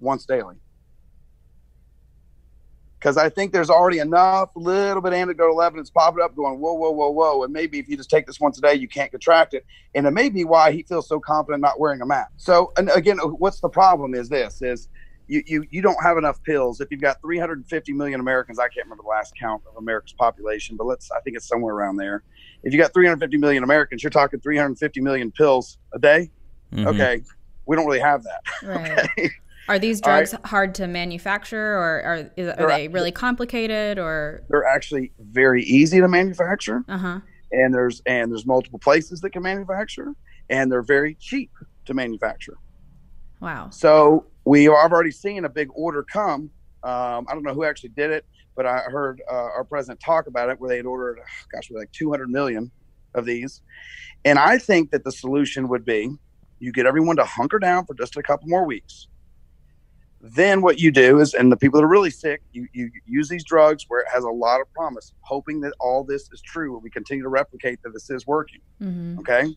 once daily. Because I think there's already enough little bit of anecdotal evidence popping up going, whoa, whoa, whoa, whoa. And maybe if you just take this once a day, you can't contract it. And it may be why he feels so confident not wearing a mask. So, and again, what's the problem is this is you, you you don't have enough pills. If you've got 350 million Americans, I can't remember the last count of America's population, but let's I think it's somewhere around there. If you got 350 million Americans, you're talking 350 million pills a day. Mm-hmm. Okay, we don't really have that. Right. Okay? Are these drugs right. hard to manufacture, or are are they really complicated, or they're actually very easy to manufacture? Uh-huh. And there's and there's multiple places that can manufacture, and they're very cheap to manufacture. Wow. So we have already seen a big order come. Um, I don't know who actually did it, but I heard uh, our president talk about it where they had ordered, gosh, like 200 million of these. And I think that the solution would be you get everyone to hunker down for just a couple more weeks. Then what you do is, and the people that are really sick, you, you use these drugs where it has a lot of promise, hoping that all this is true. We continue to replicate that this is working. Mm-hmm. Okay.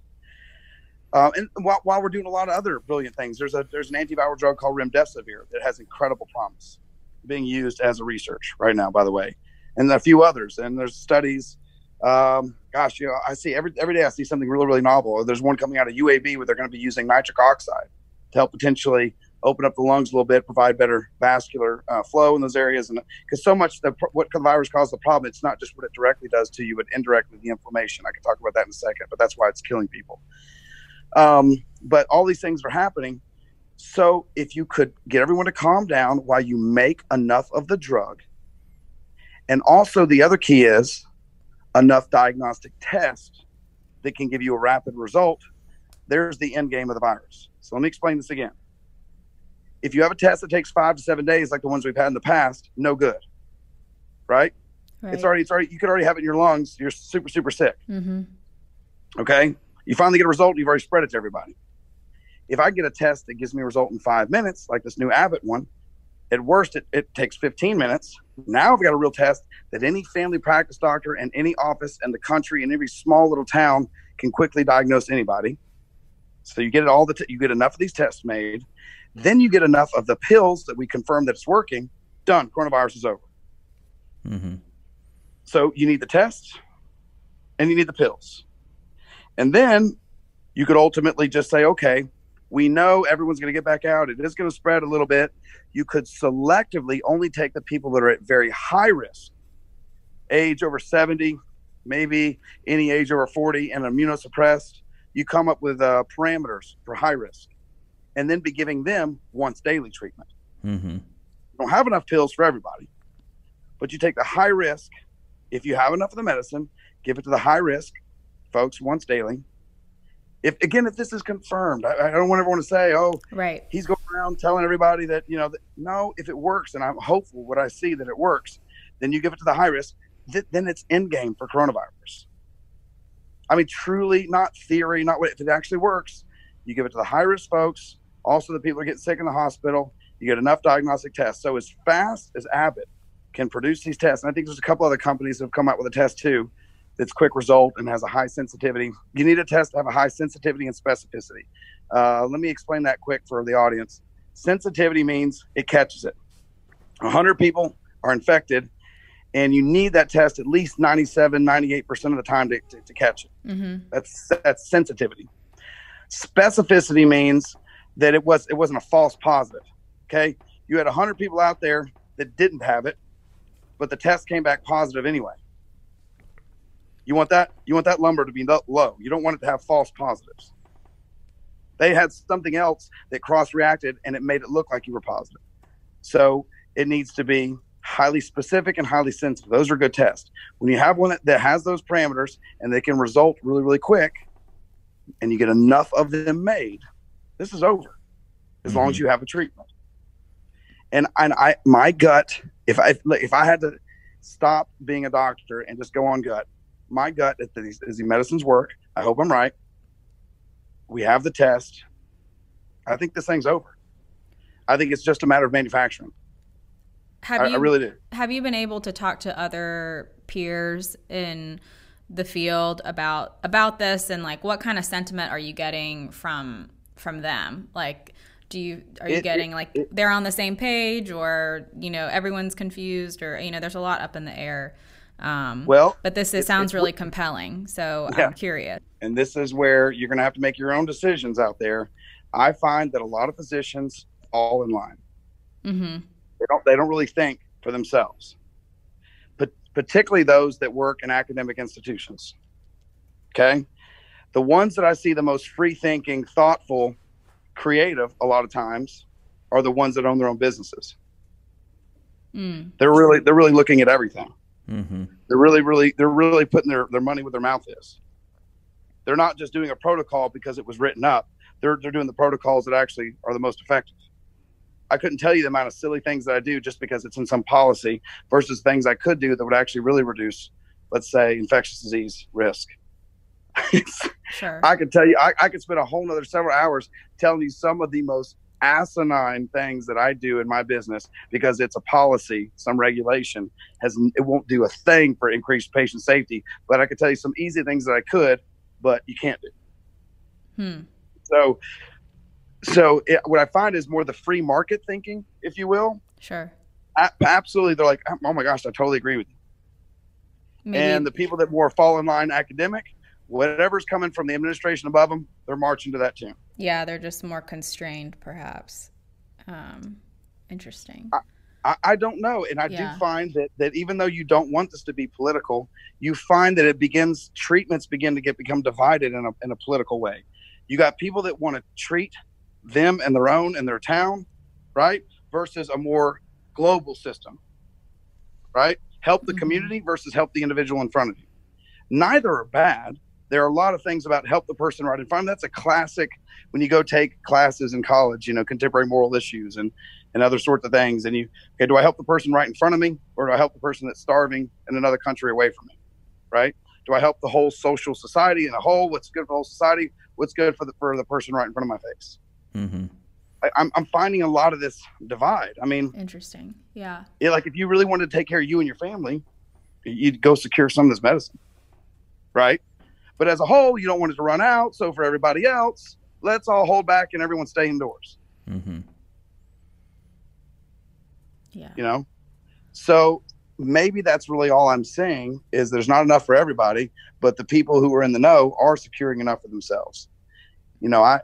Uh, and while, while, we're doing a lot of other brilliant things, there's a there's an antiviral drug called remdesivir that has incredible promise, being used as a research right now, by the way, and a few others. And there's studies. Um, gosh, you know, I see every every day I see something really really novel. There's one coming out of UAB where they're going to be using nitric oxide to help potentially open up the lungs a little bit, provide better vascular uh, flow in those areas, and because so much the what the virus causes the problem, it's not just what it directly does to you, but indirectly the inflammation. I can talk about that in a second, but that's why it's killing people. Um, but all these things are happening. So if you could get everyone to calm down while you make enough of the drug, and also the other key is enough diagnostic tests that can give you a rapid result, there's the end game of the virus. So let me explain this again. If you have a test that takes five to seven days, like the ones we've had in the past, no good. Right? right. It's already, it's already, you could already have it in your lungs. You're super, super sick. Mm-hmm. Okay. You finally get a result, you've already spread it to everybody. If I get a test that gives me a result in five minutes, like this new Abbott one, at worst, it, it takes 15 minutes. Now I've got a real test that any family practice doctor and any office in the country and every small little town can quickly diagnose anybody. So you get it all the t- you get enough of these tests made, then you get enough of the pills that we confirm that it's working. Done. Coronavirus is over. Mm-hmm. So you need the tests, and you need the pills, and then you could ultimately just say, okay, we know everyone's going to get back out. It is going to spread a little bit. You could selectively only take the people that are at very high risk, age over 70, maybe any age over 40, and immunosuppressed. You come up with uh, parameters for high risk and then be giving them once daily treatment. Mm-hmm. You don't have enough pills for everybody, but you take the high risk. If you have enough of the medicine, give it to the high risk folks once daily if again if this is confirmed I, I, don't want everyone to say oh right he's going around telling everybody that you know that, no if it works and i'm hopeful what i see that it works then you give it to the high risk th- then it's end game for coronavirus i mean truly not theory not what if it actually works you give it to the high risk folks also the people are getting sick in the hospital you get enough diagnostic tests so as fast as abbott can produce these tests and i think there's a couple other companies that have come out with a test too that's quick result and has a high sensitivity. You need a test to have a high sensitivity and specificity. Uh, let me explain that quick for the audience. Sensitivity means it catches it. 100 people are infected, and you need that test at least 97, 98% of the time to, to, to catch it. Mm-hmm. That's, that's sensitivity. Specificity means that it, was, it wasn't a false positive. Okay. You had 100 people out there that didn't have it, but the test came back positive anyway. You want that you want that lumber to be low. You don't want it to have false positives. They had something else that cross reacted and it made it look like you were positive. So it needs to be highly specific and highly sensitive. Those are good tests. When you have one that, that has those parameters and they can result really, really quick, and you get enough of them made, this is over. As mm-hmm. long as mm-hmm. you have a treatment. And and I my gut, if I if I had to stop being a doctor and just go on gut, my gut that these, these medicines work. I hope I'm right. We have the test. I think this thing's over. I think it's just a matter of manufacturing. Have I, you, I really do. Have you been able to talk to other peers in the field about about this and like what kind of sentiment are you getting from from them? Like do you are you it, getting it, like it, they're on the same page or you know everyone's confused or you know there's a lot up in the air um, well, but this, sounds really compelling. So yeah. I'm curious. And this is where you're going to have to make your own decisions out there. I find that a lot of physicians fall in line. Mm-hmm. They don't. They don't really think for themselves, but particularly those that work in academic institutions. Okay, the ones that I see the most free thinking, thoughtful, creative, a lot of times, are the ones that own their own businesses. Mm. They're really they're really looking at everything. Mm-hmm. They're really, really, they're really putting their, their money where their mouth is. They're not just doing a protocol because it was written up. They're, they're doing the protocols that actually are the most effective. I couldn't tell you the amount of silly things that I do just because it's in some policy versus things I could do that would actually really reduce, let's say, infectious disease risk. sure. I could tell you, I, I could spend a whole nother several hours telling you some of the most asinine things that I do in my business because it's a policy, some regulation has it won't do a thing for increased patient safety. But I could tell you some easy things that I could, but you can't do. Hmm. So, so it, what I find is more the free market thinking, if you will. Sure. Absolutely, they're like, oh my gosh, I totally agree with you. Maybe, and the people that more fall in line academic, whatever's coming from the administration above them, they're marching to that tune. yeah, they're just more constrained, perhaps. Um, interesting. I, I don't know. And I Yeah. do find that, that even though you don't want this to be political, you find that it begins, treatments begin to get become divided in a, in a political way. You got people that want to treat them and their own and their town, right? Versus a more global system, right? Help the Mhm. community versus help the individual in front of you. Neither are bad. There are a lot of things about help the person right in front of them. That's a classic when you go take classes in college, you know, contemporary moral issues and, and other sorts of things. And you, okay, do I help the person right in front of me or do I help the person that's starving in another country away from me? Right? Do I help the whole social society in a whole? What's good for the whole society? What's good for the, for the person right in front of my face? Mm-hmm. I, I'm, I'm finding a lot of this divide. I mean, Interesting. Yeah. yeah, like if you really wanted to take care of you and your family, you'd go secure some of this medicine, right? But as a whole, you don't want it to run out. So for everybody else, let's all hold back and everyone stay indoors. Mm-hmm. Yeah. You know, so maybe that's really all I'm saying is there's not enough for everybody, but the people who are in the know are securing enough for themselves. You know, I.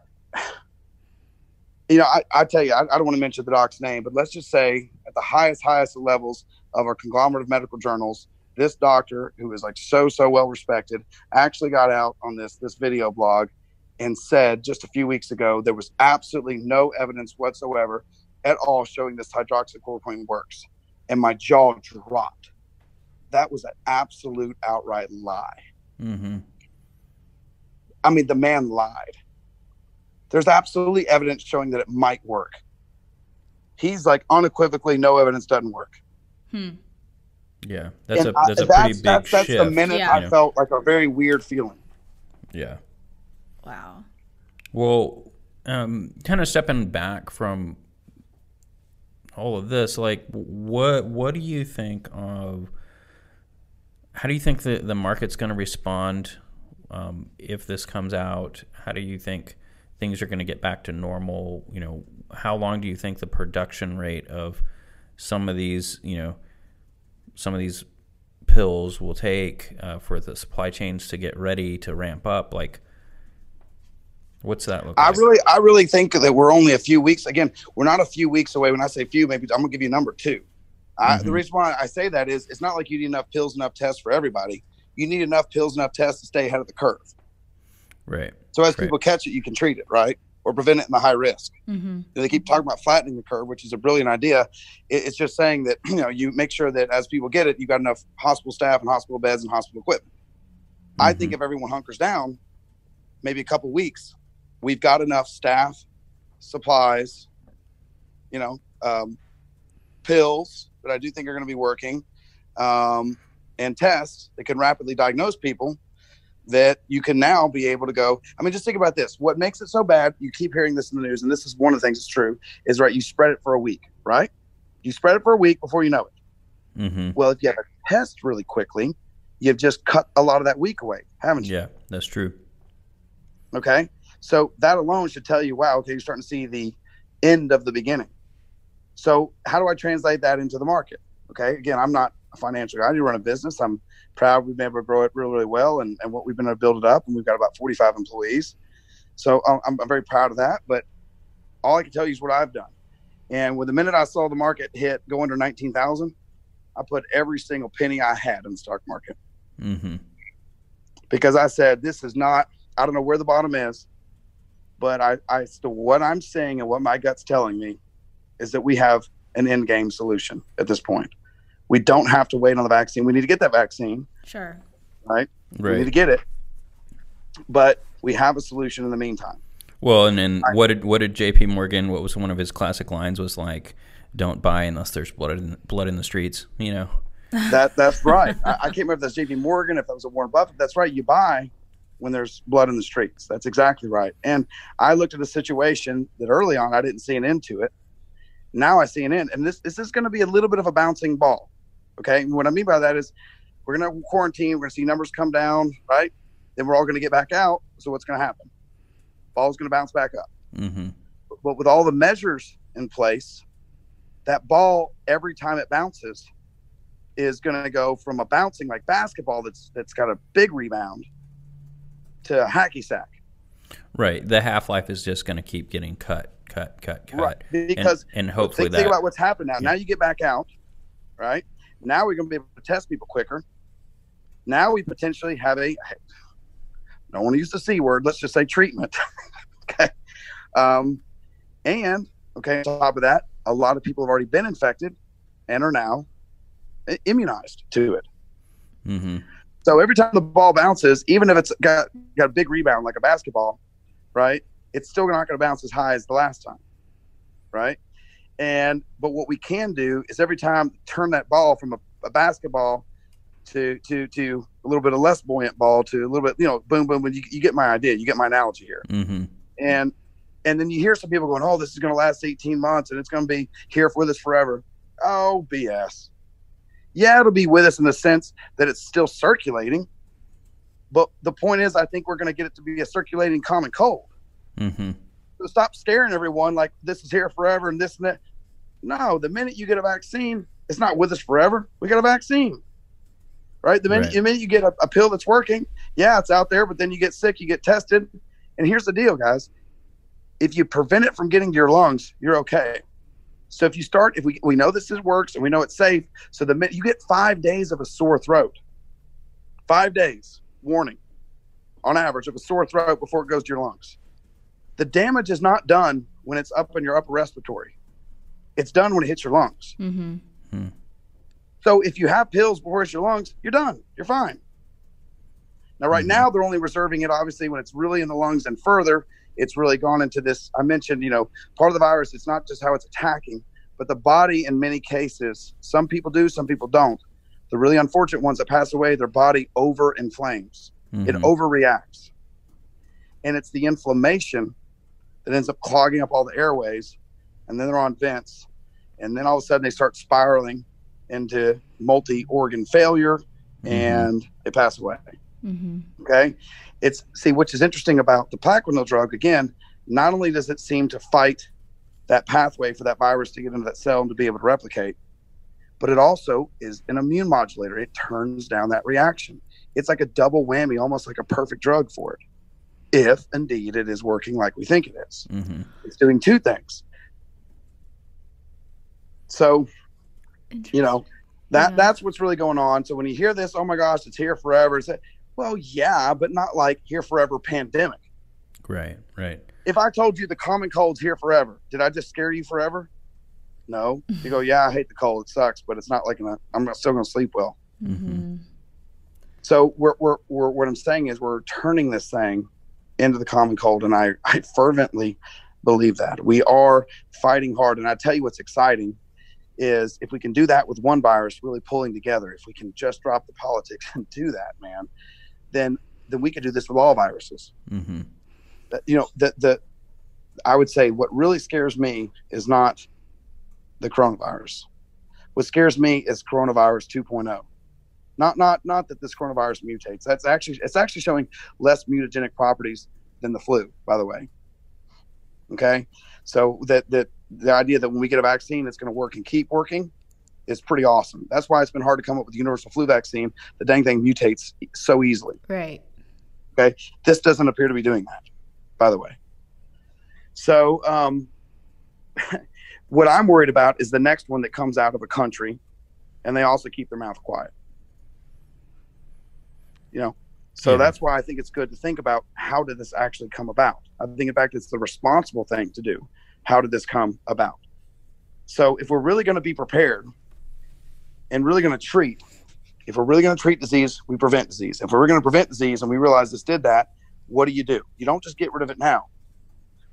You know, I, I tell you, I, I don't want to mention the doc's name, but let's just say at the highest, highest levels of our conglomerate of medical journals, this doctor who is like so so well respected actually got out on this this video blog and said just a few weeks ago there was absolutely no evidence whatsoever at all showing this hydroxychloroquine works and my jaw dropped. That was an absolute outright lie. Mm-hmm. i mean the man lied. There's absolutely evidence showing that it might work. He's like unequivocally no evidence doesn't work. Hmm. Yeah, that's And a I- that's a pretty big that's, that's shift. the minute Yeah. i felt like a very weird feeling yeah. Wow. Well, um, kind of stepping back from all of this, like, what what do you think of? How do you think the the market's going to respond um, if this comes out? How do you think things are going to get back to normal? You know, how long do you think the production rate of some of these, you know, some of these pills will take uh, for the supply chains to get ready to ramp up? Like, what's that look I like? really, I really think that we're only a few weeks. Again, we're not a few weeks away. When I say few, maybe I'm gonna give you a number two. I, the Mhm. reason why I say that is it's not like you need enough pills, enough tests for everybody. You need enough pills, enough tests to stay ahead of the curve. right. So as Right. people catch it, you can treat it right or prevent it in the high risk. Mm-hmm. They keep talking about flattening the curve, which is a brilliant idea. It's just saying that you know you make sure that as people get it, you got enough hospital staff and hospital beds and hospital equipment. I think if everyone hunkers down, maybe a couple weeks, we've got enough staff, supplies, you know, um, pills that I do think are going to be working, um, and tests that can rapidly diagnose people that you can now be able to go. I mean, just think about this. What makes it so bad, you keep hearing this in the news, and this is one of the things that's true, is right, you spread it for a week, right? You spread it for a week before you know it. Mm-hmm. Well, if you have a test really quickly, you've just cut a lot of that week away, haven't you? Yeah, that's true. Okay. So that alone should tell you, wow, okay, you're starting to see the end of the beginning. So how do I translate that into the market? Okay. Again, I'm not a financial guy. I do run a business. I'm proud we've been able to grow it really, really well and, and what we've been able to build it up. And we've got about 45 employees. So I'm, I'm I'm very proud of that. But all I can tell you is what I've done. And with the minute I saw the market hit go under 19,000, I put every single penny I had in the stock market Mm-hmm. because I said this is not. I don't know where the bottom is, but I, I still what I'm saying and what my gut's telling me is that we have an end game solution at this point. We don't have to wait on the vaccine. We need to get that vaccine. Sure. Right? right. We need to get it, but we have a solution in the meantime. Well, and then what did what did J.P. Morgan? What was one of his classic lines? Was like, "Don't buy unless there's blood in blood in the streets." You know. That that's right. I, I can't remember if that's J.P. Morgan, if that was a Warren Buffett. That's right. You buy when there's blood in the streets. That's exactly right. And I looked at a situation that early on I didn't see an end to it. Now I see an end, and this this is going to be a little bit of a bouncing ball. Okay, and what I mean by that is we're going to quarantine. We're going to see numbers come down, right? Then we're all going to get back out. So what's going to happen? Ball's going to bounce back up Mm-hmm. but with all the measures in place, that ball every time it bounces is going to go from a bouncing like basketball that's that's got a big rebound to a hacky sack. Right. The half life is just going to keep getting cut, cut, cut, cut. Right. Because and, and hopefully think, that. think about what's happened now. Yeah. Now you get back out, right? Now we're going to be able to test people quicker. Now we potentially have a. I don't want to use the c word. Let's just say treatment. okay. Um, and okay, on top of that, a lot of people have already been infected and are now immunized to it. Mm-hmm. So every time the ball bounces, even if it's got got a big rebound like a basketball, right? It's still not going to bounce as high as the last time, right? And but what we can do is every time turn that ball from a, a basketball to to to a little bit of less buoyant ball to a little bit, you know, boom, boom, boom. You, you get my idea. You get my analogy here. Mm-hmm. And and then you hear some people going, "Oh, this is going to last 18 months and it's going to be here with us forever." Oh, BS yeah, it'll be with us in the sense that it's still circulating. But the point is, I think we're going to get it to be a circulating common cold. Mm-hmm. Stop scaring everyone like this is here forever and this and that. No, the minute you get a vaccine, it's not with us forever. We got a vaccine, right? The minute, right. the minute you get a, a pill that's working, yeah, it's out there, but then you get sick, you get tested. And here's the deal, guys. If you prevent it from getting to your lungs, you're okay. So if you start, if we, we know this is works and we know it's safe, so the minute you get five days of a sore throat, five days warning on average of a sore throat before it goes to your lungs. The damage is not done when it's up in your upper respiratory. It's done when it hits your lungs. Mm-hmm. Hmm. So if you have pills before it's your lungs, you're done. You're fine. Now, right mm-hmm. now, they're only reserving it obviously when it's really in the lungs and further it's really gone into this. I mentioned, you know, part of the virus, it's not just how it's attacking, but the body in many cases, some people do, some people don't. The really unfortunate ones that pass away, their body over inflames, mm-hmm. it overreacts. And it's the inflammation that ends up clogging up all the airways. And then they're on vents. And then all of a sudden they start spiraling into multi organ failure mm-hmm. and they pass away. Mm-hmm. Okay. It's see, which is interesting about the Plaquenil drug. Again, not only does it seem to fight that pathway for that virus to get into that cell and to be able to replicate, but it also is an immune modulator. It turns down that reaction. It's like a double whammy, almost like a perfect drug for it, if indeed it is working like we think it is. Mm-hmm. It's doing two things. So, you know, that yeah. that's what's really going on. So when you hear this, oh my gosh, it's here forever. It's well, yeah, but not like here forever pandemic. Right, right. If I told you the common cold's here forever, did I just scare you forever? No. You go, yeah, I hate the cold. It sucks, but it's not like i I'm still going to sleep well. Mm-hmm. So we're, we're, we're, what I'm saying is we're turning this thing into the common cold, and I, I fervently believe that we are fighting hard. And I tell you what's exciting is if we can do that with one virus, really pulling together. If we can just drop the politics and do that, man, then then we could do this with all viruses. Mm-hmm. You know, the the I would say what really scares me is not the coronavirus. What scares me is coronavirus 2.0. Not not not that this coronavirus mutates. That's actually it's actually showing less mutagenic properties than the flu, by the way. Okay, so that that the idea that when we get a vaccine, it's going to work and keep working is pretty awesome. That's why it's been hard to come up with the universal flu vaccine. The dang thing mutates so easily. Right. Okay. This doesn't appear to be doing that, by the way. So, um, what I'm worried about is the next one that comes out of a country and they also keep their mouth quiet. You know, so yeah. that's why I think it's good to think about how did this actually come about? I think, in fact, it's the responsible thing to do. How did this come about? So, if we're really going to be prepared and really going to treat. If we're really going to treat disease, we prevent disease. If we're going to prevent disease and we realize this did that, what do you do? You don't just get rid of it now,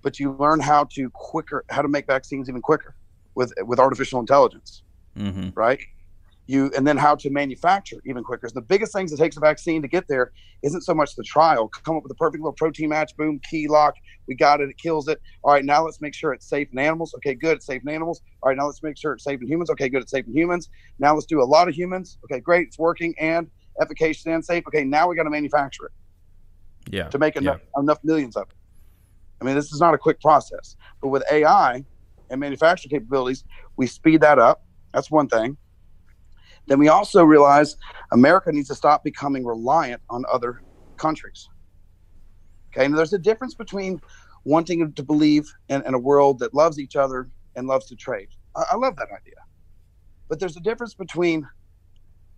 but you learn how to quicker, how to make vaccines even quicker with with artificial intelligence, mm-hmm. right? You and then how to manufacture even quicker. So the biggest things it takes a vaccine to get there isn't so much the trial. Come up with a perfect little protein match, boom, key lock. We got it. It kills it. All right, now let's make sure it's safe in animals. Okay, good. It's safe in animals. All right, now let's make sure it's safe in humans. Okay, good. It's safe in humans. Now let's do a lot of humans. Okay, great. It's working and efficacious and safe. Okay, now we got to manufacture it. Yeah. To make enough yeah. enough millions of it. I mean, this is not a quick process, but with AI and manufacturing capabilities, we speed that up. That's one thing then we also realize America needs to stop becoming reliant on other countries. Okay, and there's a difference between wanting to believe in, in a world that loves each other and loves to trade. I, I love that idea. But there's a difference between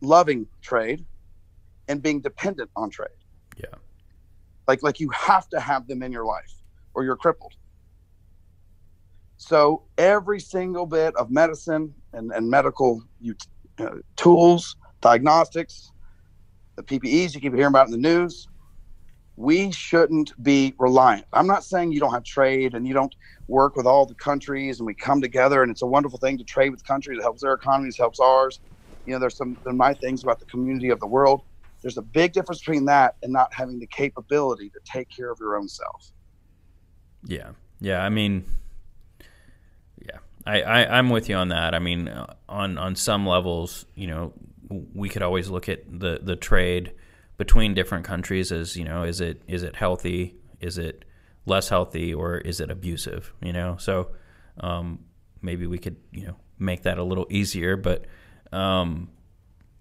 loving trade and being dependent on trade. Yeah. Like like you have to have them in your life or you're crippled. So every single bit of medicine and, and medical uh, tools, diagnostics, the PPEs you keep hearing about in the news, we shouldn't be reliant. I'm not saying you don't have trade and you don't work with all the countries and we come together and it's a wonderful thing to trade with countries. It helps their economies, helps ours. You know, there's some there my things about the community of the world. There's a big difference between that and not having the capability to take care of your own self. Yeah. Yeah. I mean, I, I, I'm with you on that. I mean, uh, on, on some levels, you know, we could always look at the, the trade between different countries as, you know, is it, is it healthy? Is it less healthy or is it abusive? You know, so, um, maybe we could, you know, make that a little easier, but, um,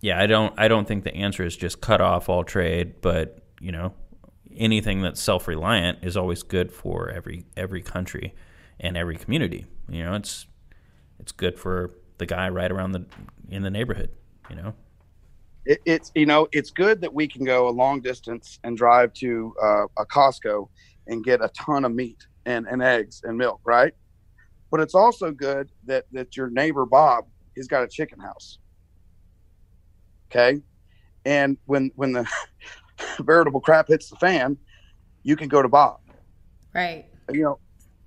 yeah, I don't, I don't think the answer is just cut off all trade, but, you know, anything that's self-reliant is always good for every every country and every community. You know, it's it's good for the guy right around the in the neighborhood. You know, it, it's you know it's good that we can go a long distance and drive to uh, a Costco and get a ton of meat and, and eggs and milk, right? But it's also good that that your neighbor Bob he's got a chicken house. Okay, and when when the veritable crap hits the fan, you can go to Bob. Right. You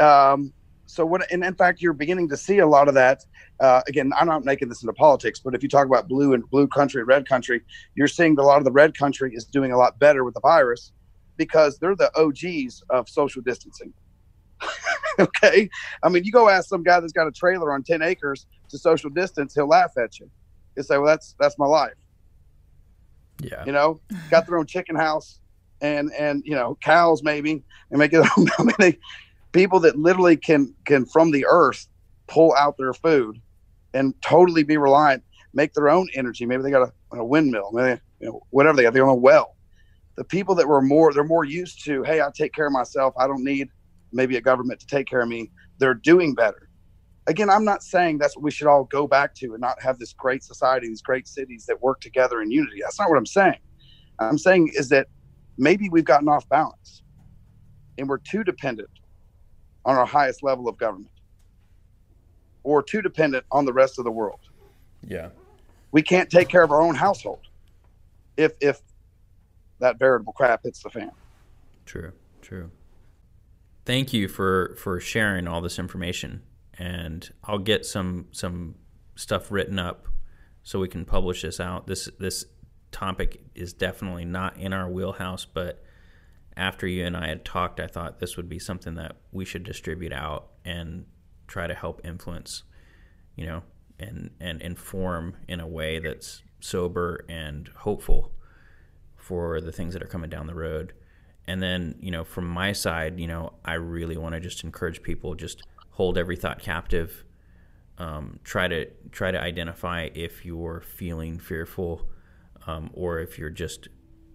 know, um, so what? And in fact, you're beginning to see a lot of that. Uh, again, I'm not making this into politics, but if you talk about blue and blue country, red country, you're seeing that a lot of the red country is doing a lot better with the virus because they're the OGs of social distancing. okay, I mean, you go ask some guy that's got a trailer on 10 acres to social distance, he'll laugh at you. He'll say, "Well, that's that's my life." Yeah. You know, got their own chicken house and and you know cows maybe and make it how many people that literally can can from the earth pull out their food and totally be reliant, make their own energy. Maybe they got a, a windmill, maybe you know, whatever they got their own a well. The people that were more they're more used to, hey, I take care of myself. I don't need maybe a government to take care of me. They're doing better. Again, I'm not saying that's what we should all go back to and not have this great society, these great cities that work together in unity. That's not what I'm saying. I'm saying is that maybe we've gotten off balance and we're too dependent on our highest level of government or too dependent on the rest of the world. Yeah. We can't take care of our own household if if that veritable crap hits the fan. True. True. Thank you for for sharing all this information and I'll get some some stuff written up so we can publish this out. This this topic is definitely not in our wheelhouse, but after you and I had talked, I thought this would be something that we should distribute out and try to help influence, you know, and and inform in a way that's sober and hopeful for the things that are coming down the road. And then, you know, from my side, you know, I really want to just encourage people just hold every thought captive. Um, try to try to identify if you're feeling fearful um, or if you're just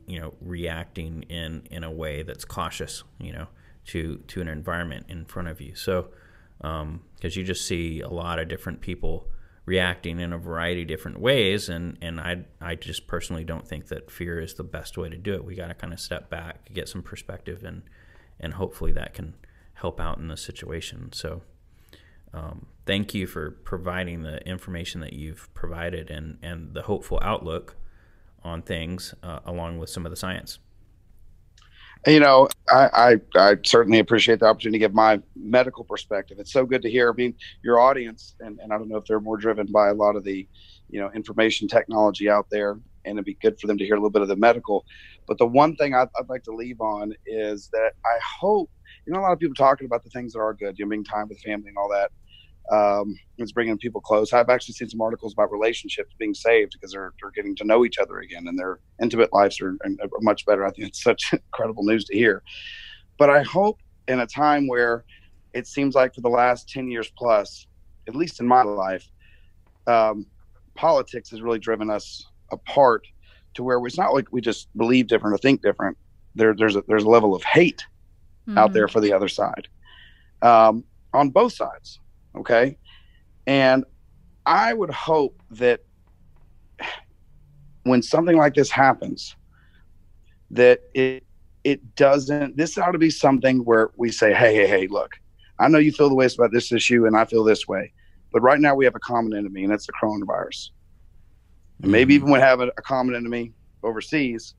you know reacting in in a way that's cautious you know to to an environment in front of you. So because um, you just see a lot of different people reacting in a variety of different ways and and I I just personally don't think that fear is the best way to do it. We got to kind of step back get some perspective and and hopefully that can help out in the situation. So um, thank you for providing the information that you've provided and and the hopeful outlook on things uh, along with some of the science. You know, I, I, I certainly appreciate the opportunity to give my medical perspective. It's so good to hear. I mean, your audience, and, and I don't know if they're more driven by a lot of the, you know, information technology out there, and it'd be good for them to hear a little bit of the medical. But the one thing I'd, I'd like to leave on is that I hope, you know, a lot of people talking about the things that are good, you know, being time with family and all that um, it's bringing people close. I've actually seen some articles about relationships being saved because they're, they're getting to know each other again and their intimate lives are, are much better. I think it's such incredible news to hear. But I hope in a time where it seems like for the last 10 years plus, at least in my life, um, politics has really driven us apart to where it's not like we just believe different or think different. There, there's a, there's a level of hate mm-hmm. out there for the other side, um, on both sides. Okay, and I would hope that when something like this happens, that it it doesn't. This ought to be something where we say, "Hey, hey, hey, look, I know you feel the way about this issue, and I feel this way, but right now we have a common enemy, and that's the coronavirus. And maybe mm-hmm. even we have a, a common enemy overseas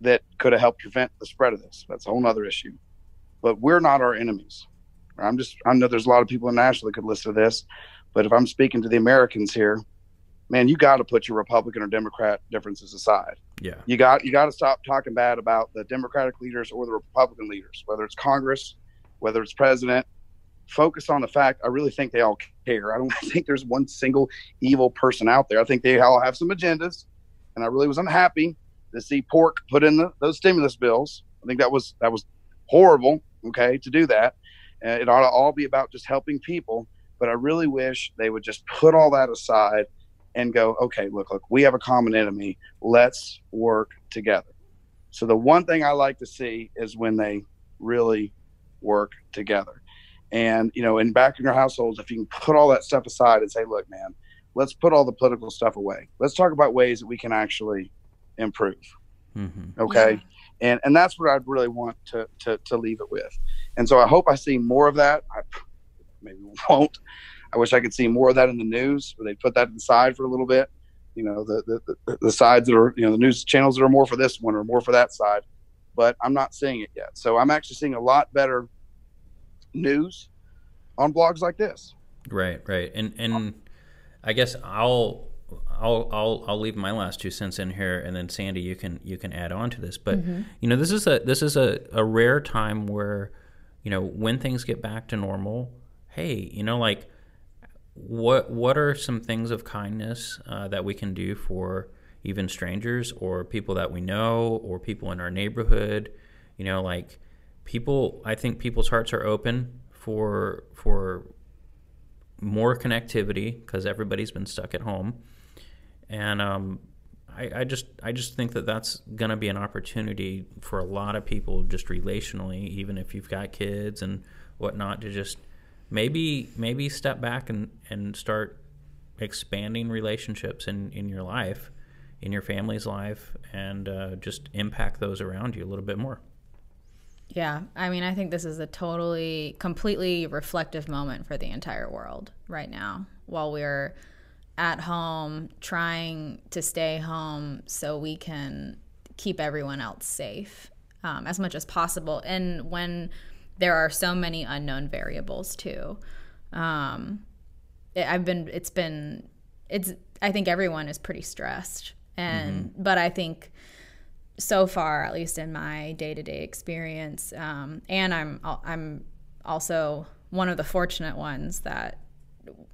that could have helped prevent the spread of this. That's a whole other issue. But we're not our enemies. I'm just I know there's a lot of people in Nashville that could listen to this, but if I'm speaking to the Americans here, man, you got to put your Republican or Democrat differences aside. Yeah. You got you got to stop talking bad about the Democratic leaders or the Republican leaders, whether it's Congress, whether it's president. Focus on the fact. I really think they all care. I don't think there's one single evil person out there. I think they all have some agendas, and I really was unhappy to see Pork put in the, those stimulus bills. I think that was that was horrible. Okay, to do that, uh, it ought to all be about just helping people. But I really wish they would just put all that aside and go, okay, look, look, we have a common enemy. Let's work together. So the one thing I like to see is when they really work together. And, you know, in back in your households, if you can put all that stuff aside and say, look, man, let's put all the political stuff away. Let's talk about ways that we can actually improve. Mm-hmm. Okay. Yeah. And, and that's what I'd really want to, to, to leave it with. And so I hope I see more of that. I maybe won't, I wish I could see more of that in the news, where they put that aside for a little bit. You know, the, the the sides that are you know the news channels that are more for this one or more for that side, but I'm not seeing it yet. So I'm actually seeing a lot better news on blogs like this. Right, right, and and I guess I'll I'll I'll I'll leave my last two cents in here, and then Sandy, you can you can add on to this. But mm-hmm. you know, this is a this is a, a rare time where, you know, when things get back to normal, hey, you know, like what what are some things of kindness uh, that we can do for even strangers or people that we know or people in our neighborhood you know like people i think people's hearts are open for for more connectivity because everybody's been stuck at home and um, I, I just I just think that that's going to be an opportunity for a lot of people just relationally even if you've got kids and whatnot to just maybe maybe step back and, and start expanding relationships in, in your life, in your family's life, and uh, just impact those around you a little bit more. Yeah, I mean, I think this is a totally, completely reflective moment for the entire world right now while we're at home trying to stay home so we can keep everyone else safe um, as much as possible. And when there are so many unknown variables too. Um, it, I've been, it's been, it's, I think everyone is pretty stressed. And, mm-hmm. but I think so far, at least in my day to day experience, um, and I'm, I'm also one of the fortunate ones that,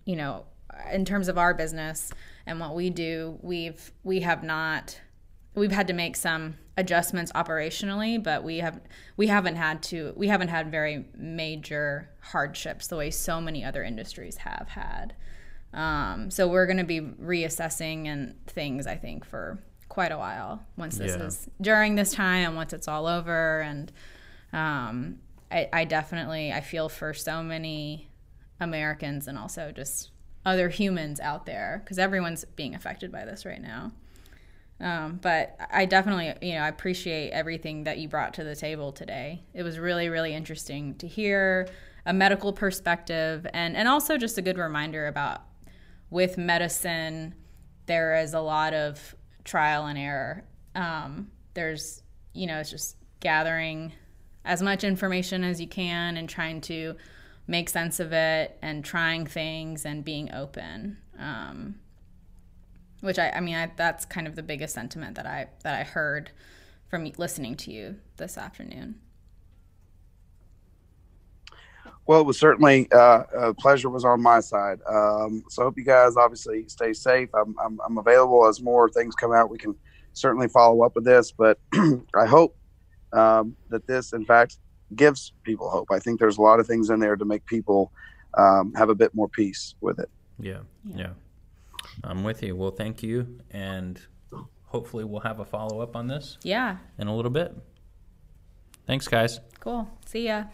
you know, in terms of our business and what we do, we've, we have not, we've had to make some adjustments operationally, but we have we haven't had to we haven't had very major hardships the way so many other industries have had. Um, so we're going to be reassessing and things I think for quite a while once this yeah. is during this time and once it's all over and um, I, I definitely I feel for so many Americans and also just other humans out there because everyone's being affected by this right now. Um, but I definitely, you know, I appreciate everything that you brought to the table today. It was really, really interesting to hear a medical perspective and, and also just a good reminder about with medicine, there is a lot of trial and error. Um, there's, you know, it's just gathering as much information as you can and trying to make sense of it and trying things and being open. Um, which I, I mean, I, that's kind of the biggest sentiment that I that I heard from listening to you this afternoon. Well, it was certainly uh, a pleasure was on my side. Um, so I hope you guys obviously stay safe. I'm, I'm, I'm, available as more things come out. We can certainly follow up with this, but I hope um, that this, in fact, gives people hope. I think there's a lot of things in there to make people um, have a bit more peace with it. Yeah, yeah. I'm with you. Well, thank you, and hopefully we'll have a follow up on this Yeah. in a little bit. Thanks, guys. Cool. See ya.